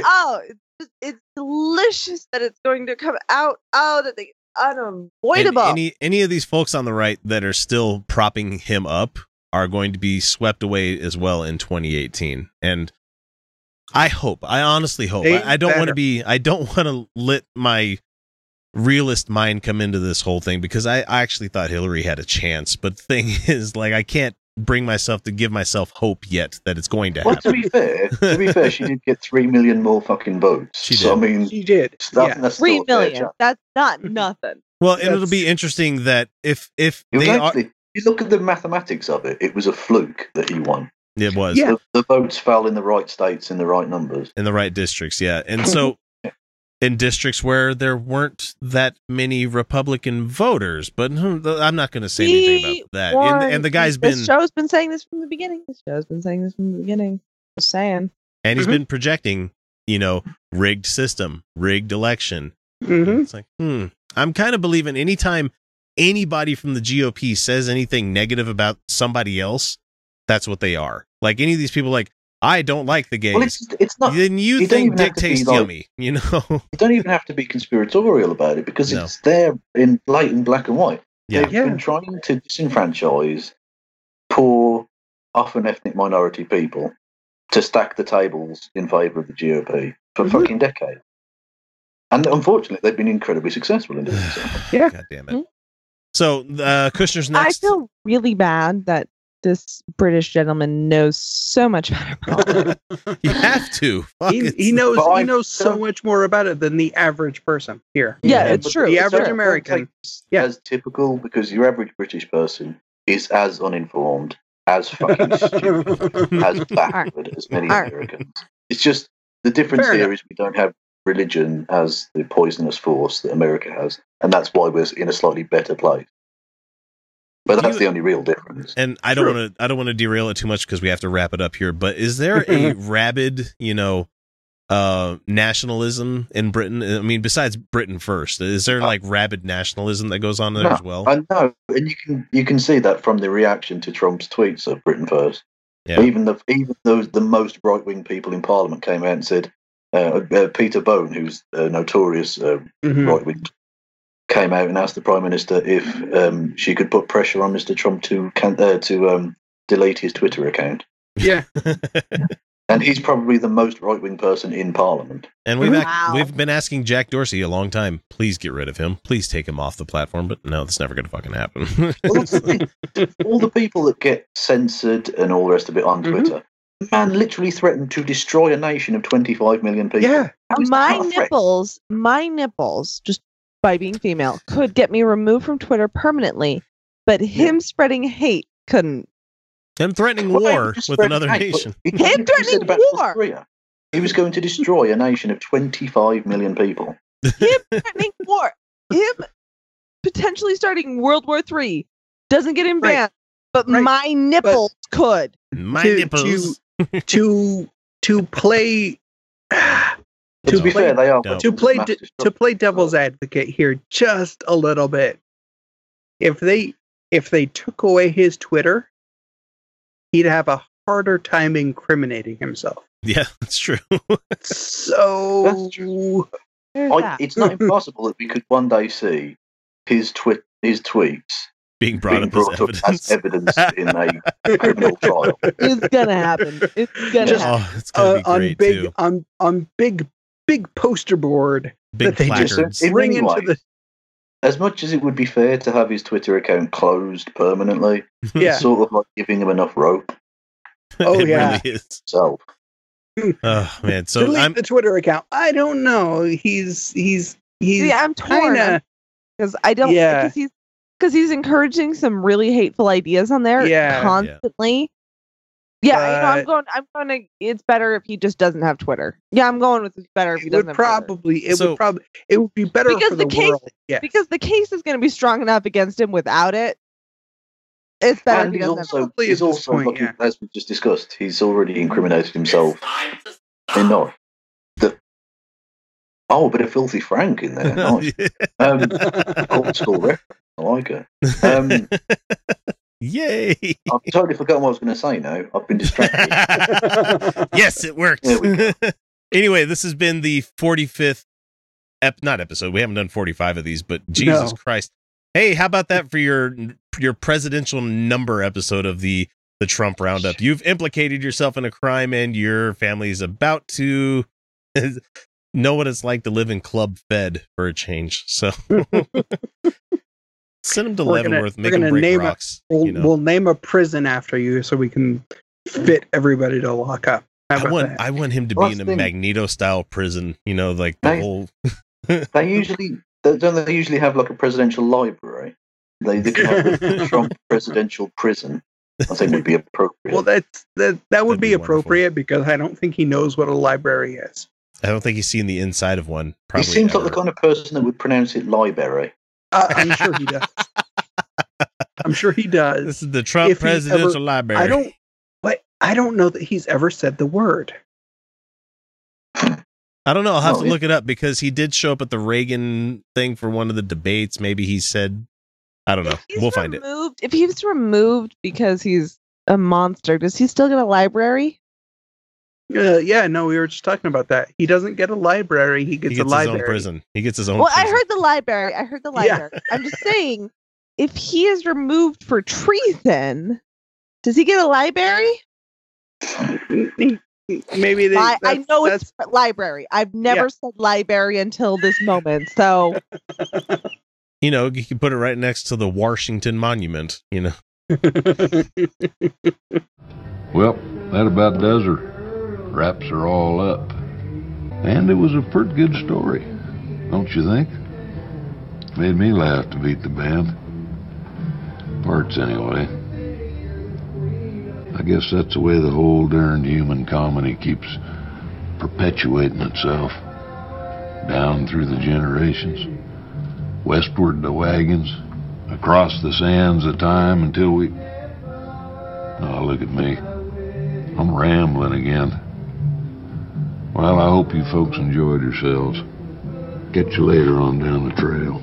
Oh, it's, it's delicious that it's going to come out. Oh, that they And unavoidable. any any of these folks on the right that are still propping him up are going to be swept away as well in 2018. And I hope, I honestly hope. I, I don't want to be, I don't want to let my realist mind come into this whole thing because I, I actually thought Hillary had a chance. But the thing is, like, I can't bring myself to give myself hope yet that it's going to happen. Well, to be fair, to be fair, she did get three million more fucking votes. She So I did. mean, She did. that, yeah. that's Three still a fair million. chance. That's not nothing. Well, and it'll be interesting that if if It they are, actually, if you look at the mathematics of it, it was a fluke that he won. it was Yeah. The, the votes fell in the right states in the right numbers. in the right districts, yeah. And so in districts where there weren't that many Republican voters, but hmm, I'm not going to say anything about that. warned And, and the guy's you. This been show's been saying this from the beginning. This show's been saying this from the beginning. Just saying. and he's Mhm. been projecting, you know, rigged system, rigged election. Mhm. It's like, hmm. I'm kind of believing anytime anybody from the GOP says anything negative about somebody else, that's what they are. Like any of these people, like I don't like the gays. Well, it's it's not. then you you think even dick have to be tastes like- yummy, you know? You don't even have to be conspiratorial about it because No. it's there in blatant black and white. Yeah. They've Yeah. been trying to disenfranchise poor, often ethnic minority people to stack the tables in favour of the GOP for Mhm. fucking decades. And unfortunately, they've been incredibly successful in doing so. Yeah. God damn it. So uh, Kushner's next. I feel really bad that this British gentleman knows so much about politics. you have to. Fuck, He, he knows But he knows so much more about it than the average person here. Yeah, it's true, The it's average true. American. Don't Yeah. as typical because your average British person is as uninformed, as fucking stupid, as backward as many Alright. Americans. It's just the difference Fair here enough. is we don't have religion as the poisonous force that America has, and that's why we're in a slightly better place. But that's You- the only real difference. and I don't want to. I don't want to derail it too much because we have to wrap it up here. But is there a rabid, you know, uh, nationalism in Britain? I mean, besides Britain first, is there like rabid nationalism that goes on there No, as well? I know, and you can you can see that from the reaction to Trump's tweets of Britain first. Yeah. Even the even those the most right wing people in Parliament came out and said uh, uh, Peter Bone, who's a notorious uh, Mhm. right wing, came out and asked the Prime Minister if um, she could put pressure on Mr. Trump to can, uh, to um, delete his Twitter account. Yeah. And he's probably the most right wing person in Parliament. And we've ac- Wow. we've been asking Jack Dorsey a long time. Please get rid of him. Please take him off the platform. But no, that's never going to fucking happen. Well, the all the people that get censored and all the rest of it on Mhm. Twitter, man literally threatened to destroy a nation of 25 million people. Yeah. How is that my not a threat? nipples, my nipples, just by being female, could get me removed from Twitter permanently, but him spreading hate couldn't. Him threatening Well, war with another hate, nation. he- Him threatening war. North Korea. He was going to destroy a nation of 25 million people. Him threatening war. Him potentially starting World War Three doesn't get him Right. banned, but Right. my nipples could. My to, nipples. to to to play But to, To be play- fair, they are No. to play massive de- to play devil's advocate here just a little bit. If they if they took away his Twitter, he'd have a harder time incriminating himself. Yeah, that's true. So That's true. I, it's not impossible that we could one day see his twit his tweets Being brought being up brought as up as evidence. evidence in a criminal trial. It's gonna happen. It's gonna Just- happen. oh, it's gonna uh, be on big too. on on big big poster board Big that they just placards. In bring many into the. As much as it would be fair to have his Twitter account closed permanently, yeah. it's sort of like giving him enough rope Oh, it yeah. really is. himself. Oh man, so delete I'm the Twitter account. I don't know. He's he's he's See, I'm torn because I don't. Yeah. Because he's because he's encouraging some really hateful ideas on there Yeah. constantly. Yeah, you know, I'm going. I'm going to. It's better if he just doesn't have Twitter. Yeah, I'm going with it's better if he it doesn't would have Twitter. probably it So- would probably it would be better Because for the the, case- world. Yeah. because the case is going to be strong enough against him without it. It's better And he he's also, Probably he's also point, like, yeah. as we just discussed, he's already incriminated himself enough that. Oh, but a filthy Frank in there. Nice. Um, old school reference. I like it. Um, Yay! I've totally forgotten what I was going to say now. I've been distracted. yes, it worked. Anyway, this has been the 45th ep not episode. We haven't done 45 of these, but Jesus No. Christ. Hey, how about that for your your presidential number episode of the the Trump roundup? You've implicated yourself in a crime and your family is about to know what it's like to live in Club Fed for a change. So send him to We're gonna- Leavenworth, we're make him gonna break name a- We'll you know. we'll name a prison after you so we can fit everybody to lock up. I want that? I want him to Well, be in that's a thing. Magneto style prison. You know, like the Nice. whole. they usually don't they usually have like a presidential library? They, they have Trump presidential prison. I think would be appropriate. Well, that's that that would That'd be, be wonderful. appropriate because I don't think he knows what a library is. I don't think he's seen the inside of one. he Probably seems like the kind of person that would pronounce it library. Uh, I'm sure he does. I'm sure he does. This is the Trump If Presidential ever- Library. I don't, but I don't know that he's ever said the word. I don't know. I'll have No, to look it up because he did show up at the Reagan thing for one of the debates. Maybe he said, I don't know. We'll find it. removed, If he's removed because he's a monster, does he still get a library? Uh, yeah, no, we were just talking about that. He doesn't get a library; he He gets, gets a his library. own prison. He gets his own. Well, I heard the library. I heard the library. Yeah. library. I'm just saying, if he is removed for treason, does he get a library? Maybe they. Li- I know it's library. I've never said library until this moment. So You know, you can put it right next to the Washington Monument. You know, Well, that about does her. Wraps her all up. And it was a pretty good story, don't you think? Made me laugh to beat the band. Parts, anyway. I guess that's the way the whole darned human comedy keeps perpetuating itself. Down through the generations. Westward the wagons. Across the sands of time until we. Oh, look at me. I'm rambling again. Well, I hope you folks enjoyed yourselves. Get you later on down the trail.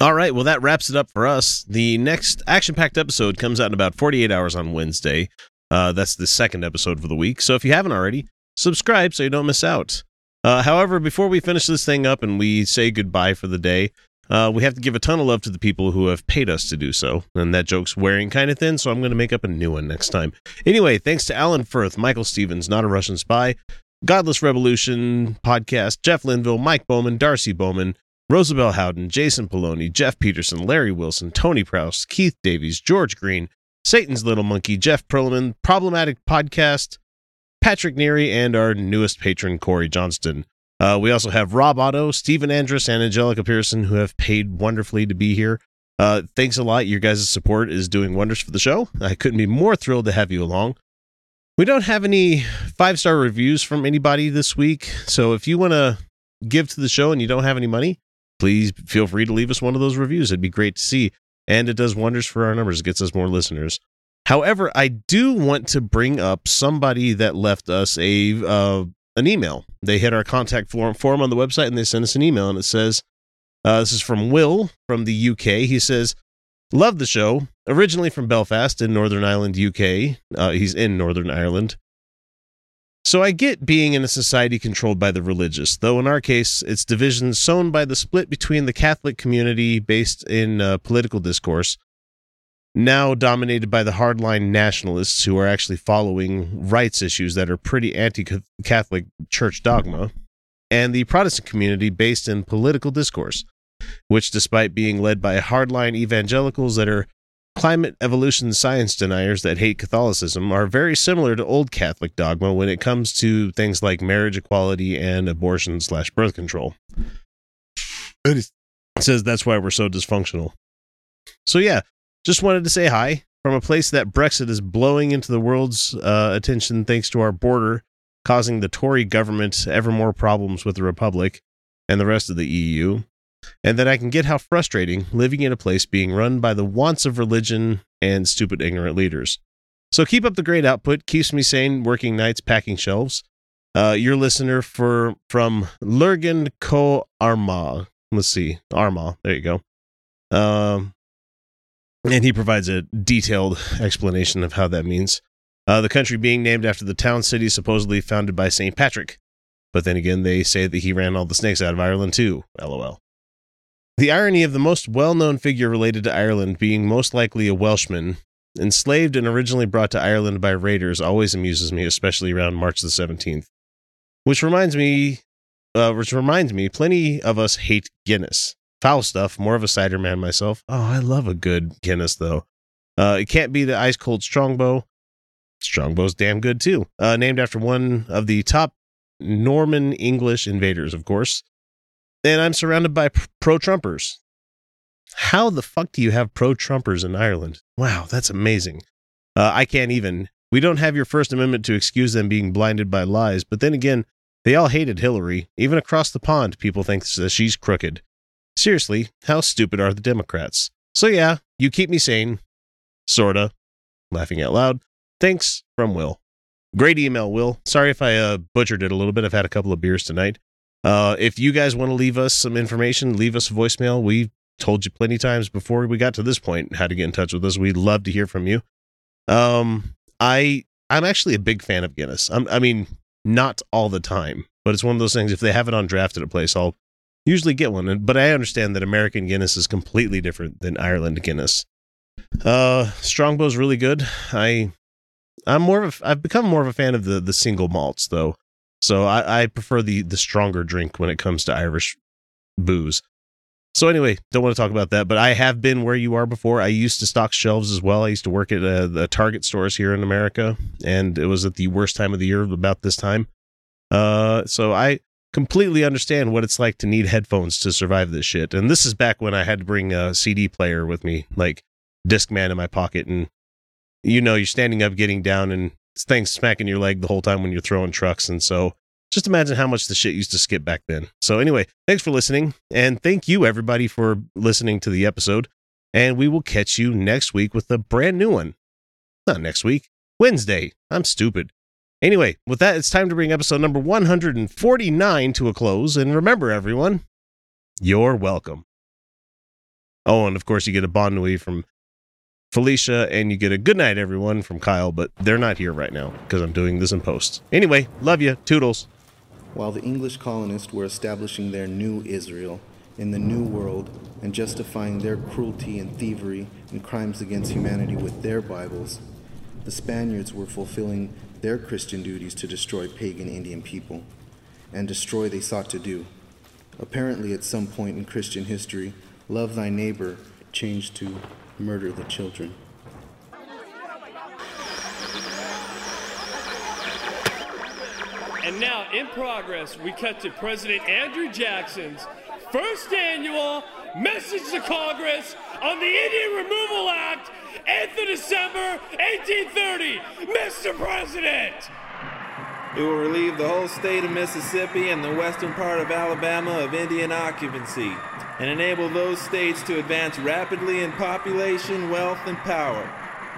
All right, well, that wraps it up for us. The next action packed episode comes out in about 48 hours on Wednesday. Uh, that's the second episode for the week. So if you haven't already, subscribe so you don't miss out. Uh, however, before we finish this thing up and we say goodbye for the day, uh, we have to give a ton of love to the people who have paid us to do so. And that joke's wearing kind of thin, so I'm going to make up a new one next time. Anyway, thanks to Alan Firth, Michael Stevens, Not a Russian Spy, Godless Revolution podcast, Jeff Linville, Mike Bowman, Darcy Bowman, Rosabelle Howden, Jason Poloni, Jeff Peterson, Larry Wilson, Tony Prouse, Keith Davies, George Green, Satan's Little Monkey, Jeff Perlman, Problematic Podcast, Patrick Neary, and our newest patron, Corey Johnston. Uh, we also have Rob Otto, Stephen Andrus, and Angelica Pearson, who have paid wonderfully to be here. Uh, thanks a lot. Your guys' support is doing wonders for the show. I couldn't be more thrilled to have you along. We don't have any five star reviews from anybody this week. So if you want to give to the show and you don't have any money, please feel free to leave us one of those reviews. It'd be great to see. And it does wonders for our numbers, it gets us more listeners. However, I do want to bring up somebody that left us a uh, an email. They hit our contact form, form on the website and they send us an email, and it says, uh, "This is from Will from the UK." He says, "Love the show. Originally from Belfast in Northern Ireland, UK. Uh, he's in Northern Ireland. So I get being in a society controlled by the religious, though in our case, it's divisions sown by the split between the Catholic community based in uh, political discourse, now dominated by the hardline nationalists who are actually following rights issues that are pretty anti Catholic church dogma, and the Protestant community based in political discourse, which, despite being led by hardline evangelicals that are climate evolution science deniers that hate Catholicism are very similar to old Catholic dogma when it comes to things like marriage equality and abortion slash birth control. It says that's why we're so dysfunctional. So yeah, just wanted to say hi from a place that Brexit is blowing into the world's uh, attention thanks to our border, causing the Tory government ever more problems with the Republic and the rest of the EU and that I can get how frustrating living in a place being run by the wants of religion and stupid, ignorant leaders. So keep up the great output. Keeps me sane working nights packing shelves. Uh, your listener for from Lurgan Co Armagh. Let's see, Armagh. There you go. Um, and he provides a detailed explanation of how that means. Uh, the country being named after the town city supposedly founded by St. Patrick. But then again, they say that he ran all the snakes out of Ireland too. LOL. The irony of the most well known figure related to Ireland being most likely a Welshman, enslaved and originally brought to Ireland by raiders, always amuses me, especially around March the 17th. Which reminds me, uh, which reminds me, plenty of us hate Guinness. Foul stuff, more of a cider man myself. Oh, I love a good Guinness, though. Uh, it can't be the ice cold Strongbow. Strongbow's damn good, too. Uh, named after one of the top Norman English invaders, of course and I'm surrounded by pro Trumpers. How the fuck do you have pro Trumpers in Ireland? Wow, that's amazing. Uh, I can't even. We don't have your First Amendment to excuse them being blinded by lies, but then again, they all hated Hillary. Even across the pond, people think that she's crooked. Seriously, how stupid are the Democrats? So yeah, you keep me sane. Sorta. Laughing out loud. Thanks from Will. Great email, Will. Sorry if I uh, butchered it a little bit. I've had a couple of beers tonight. Uh, if you guys want to leave us some information, leave us a voicemail. We told you plenty times before we got to this point how to get in touch with us. We'd love to hear from you. Um, I I'm actually a big fan of Guinness. I'm, I mean, not all the time, but it's one of those things. If they have it on draft at a place, I'll usually get one. But I understand that American Guinness is completely different than Ireland Guinness. Uh, Strongbow's really good. I I'm more of a, I've become more of a fan of the the single malts though. So I, I prefer the the stronger drink when it comes to Irish booze. So anyway, don't want to talk about that, but I have been where you are before. I used to stock shelves as well. I used to work at uh, the Target stores here in America, and it was at the worst time of the year about this time. Uh, so I completely understand what it's like to need headphones to survive this shit. And this is back when I had to bring a CD player with me, like Discman in my pocket, and you know, you're standing up, getting down, and things smacking your leg the whole time when you're throwing trucks. And so just imagine how much the shit used to skip back then. So anyway, thanks for listening. And thank you everybody for listening to the episode. And we will catch you next week with a brand new one. Not next week, Wednesday. I'm stupid. Anyway, with that, it's time to bring episode number 149 to a close. And remember, everyone, you're welcome. Oh, and of course, you get a bon nuit from Felicia, and you get a good night, everyone, from Kyle, but they're not here right now because I'm doing this in post. Anyway, love you. Toodles. While the English colonists were establishing their new Israel in the New World and justifying their cruelty and thievery and crimes against humanity with their Bibles, the Spaniards were fulfilling their Christian duties to destroy pagan Indian people. And destroy they sought to do. Apparently, at some point in Christian history, love thy neighbor changed to murder the children. And now, in progress, we cut to President Andrew Jackson's first annual message to Congress on the Indian Removal Act, 8th of December, 1830. Mr. President! It will relieve the whole state of Mississippi and the western part of Alabama of Indian occupancy and enable those states to advance rapidly in population, wealth, and power.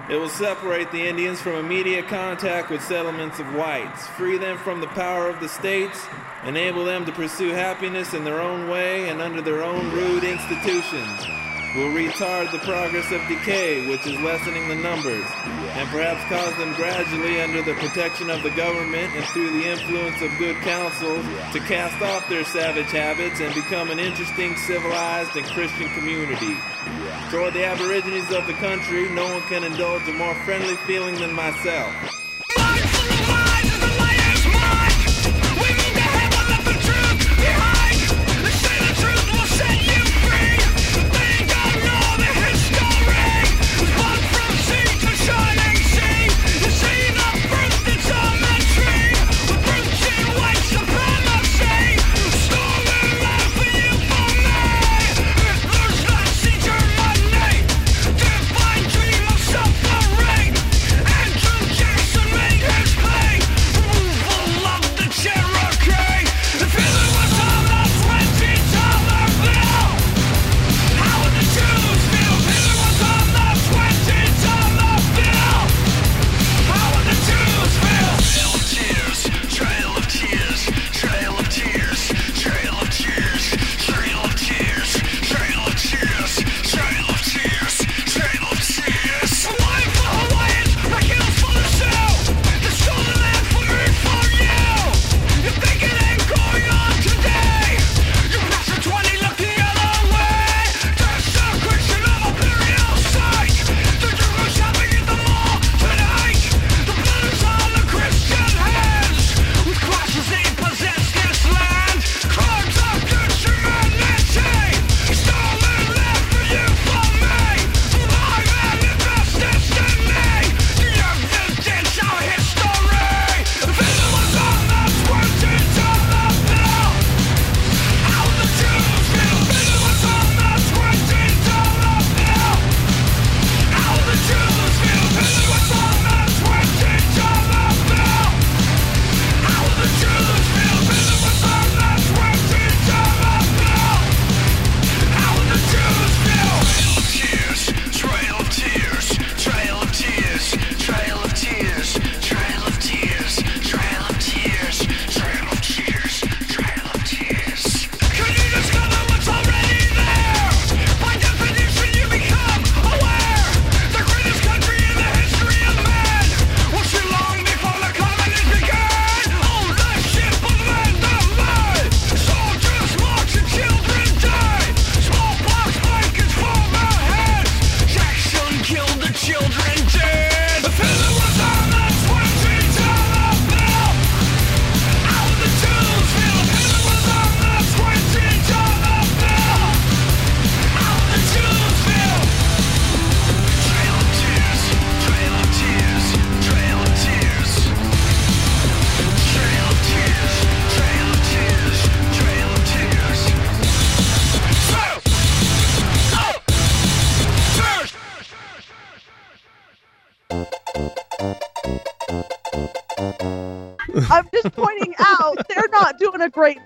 It will separate the Indians from immediate contact with settlements of whites, free them from the power of the states, enable them to pursue happiness in their own way and under their own rude institutions. Will retard the progress of decay, which is lessening the numbers, and perhaps cause them gradually, under the protection of the government and through the influence of good counsels, to cast off their savage habits and become an interesting, civilized, and Christian community. Toward the Aborigines of the country, no one can indulge a more friendly feeling than myself.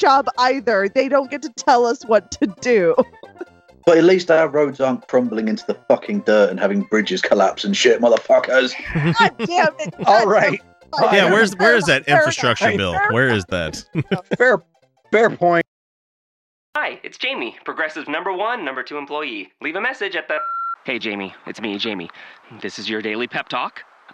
Job either. They don't get to tell us what to do. But at least our roads aren't crumbling into the fucking dirt and having bridges collapse and shit, motherfuckers. God damn it. All right. Yeah, where's where is that infrastructure bill? Where is that? fair, fair point. Hi, it's Jamie, Progressive number one, number two employee. Leave a message at the. Hey, Jamie, it's me, Jamie. This is your daily pep talk.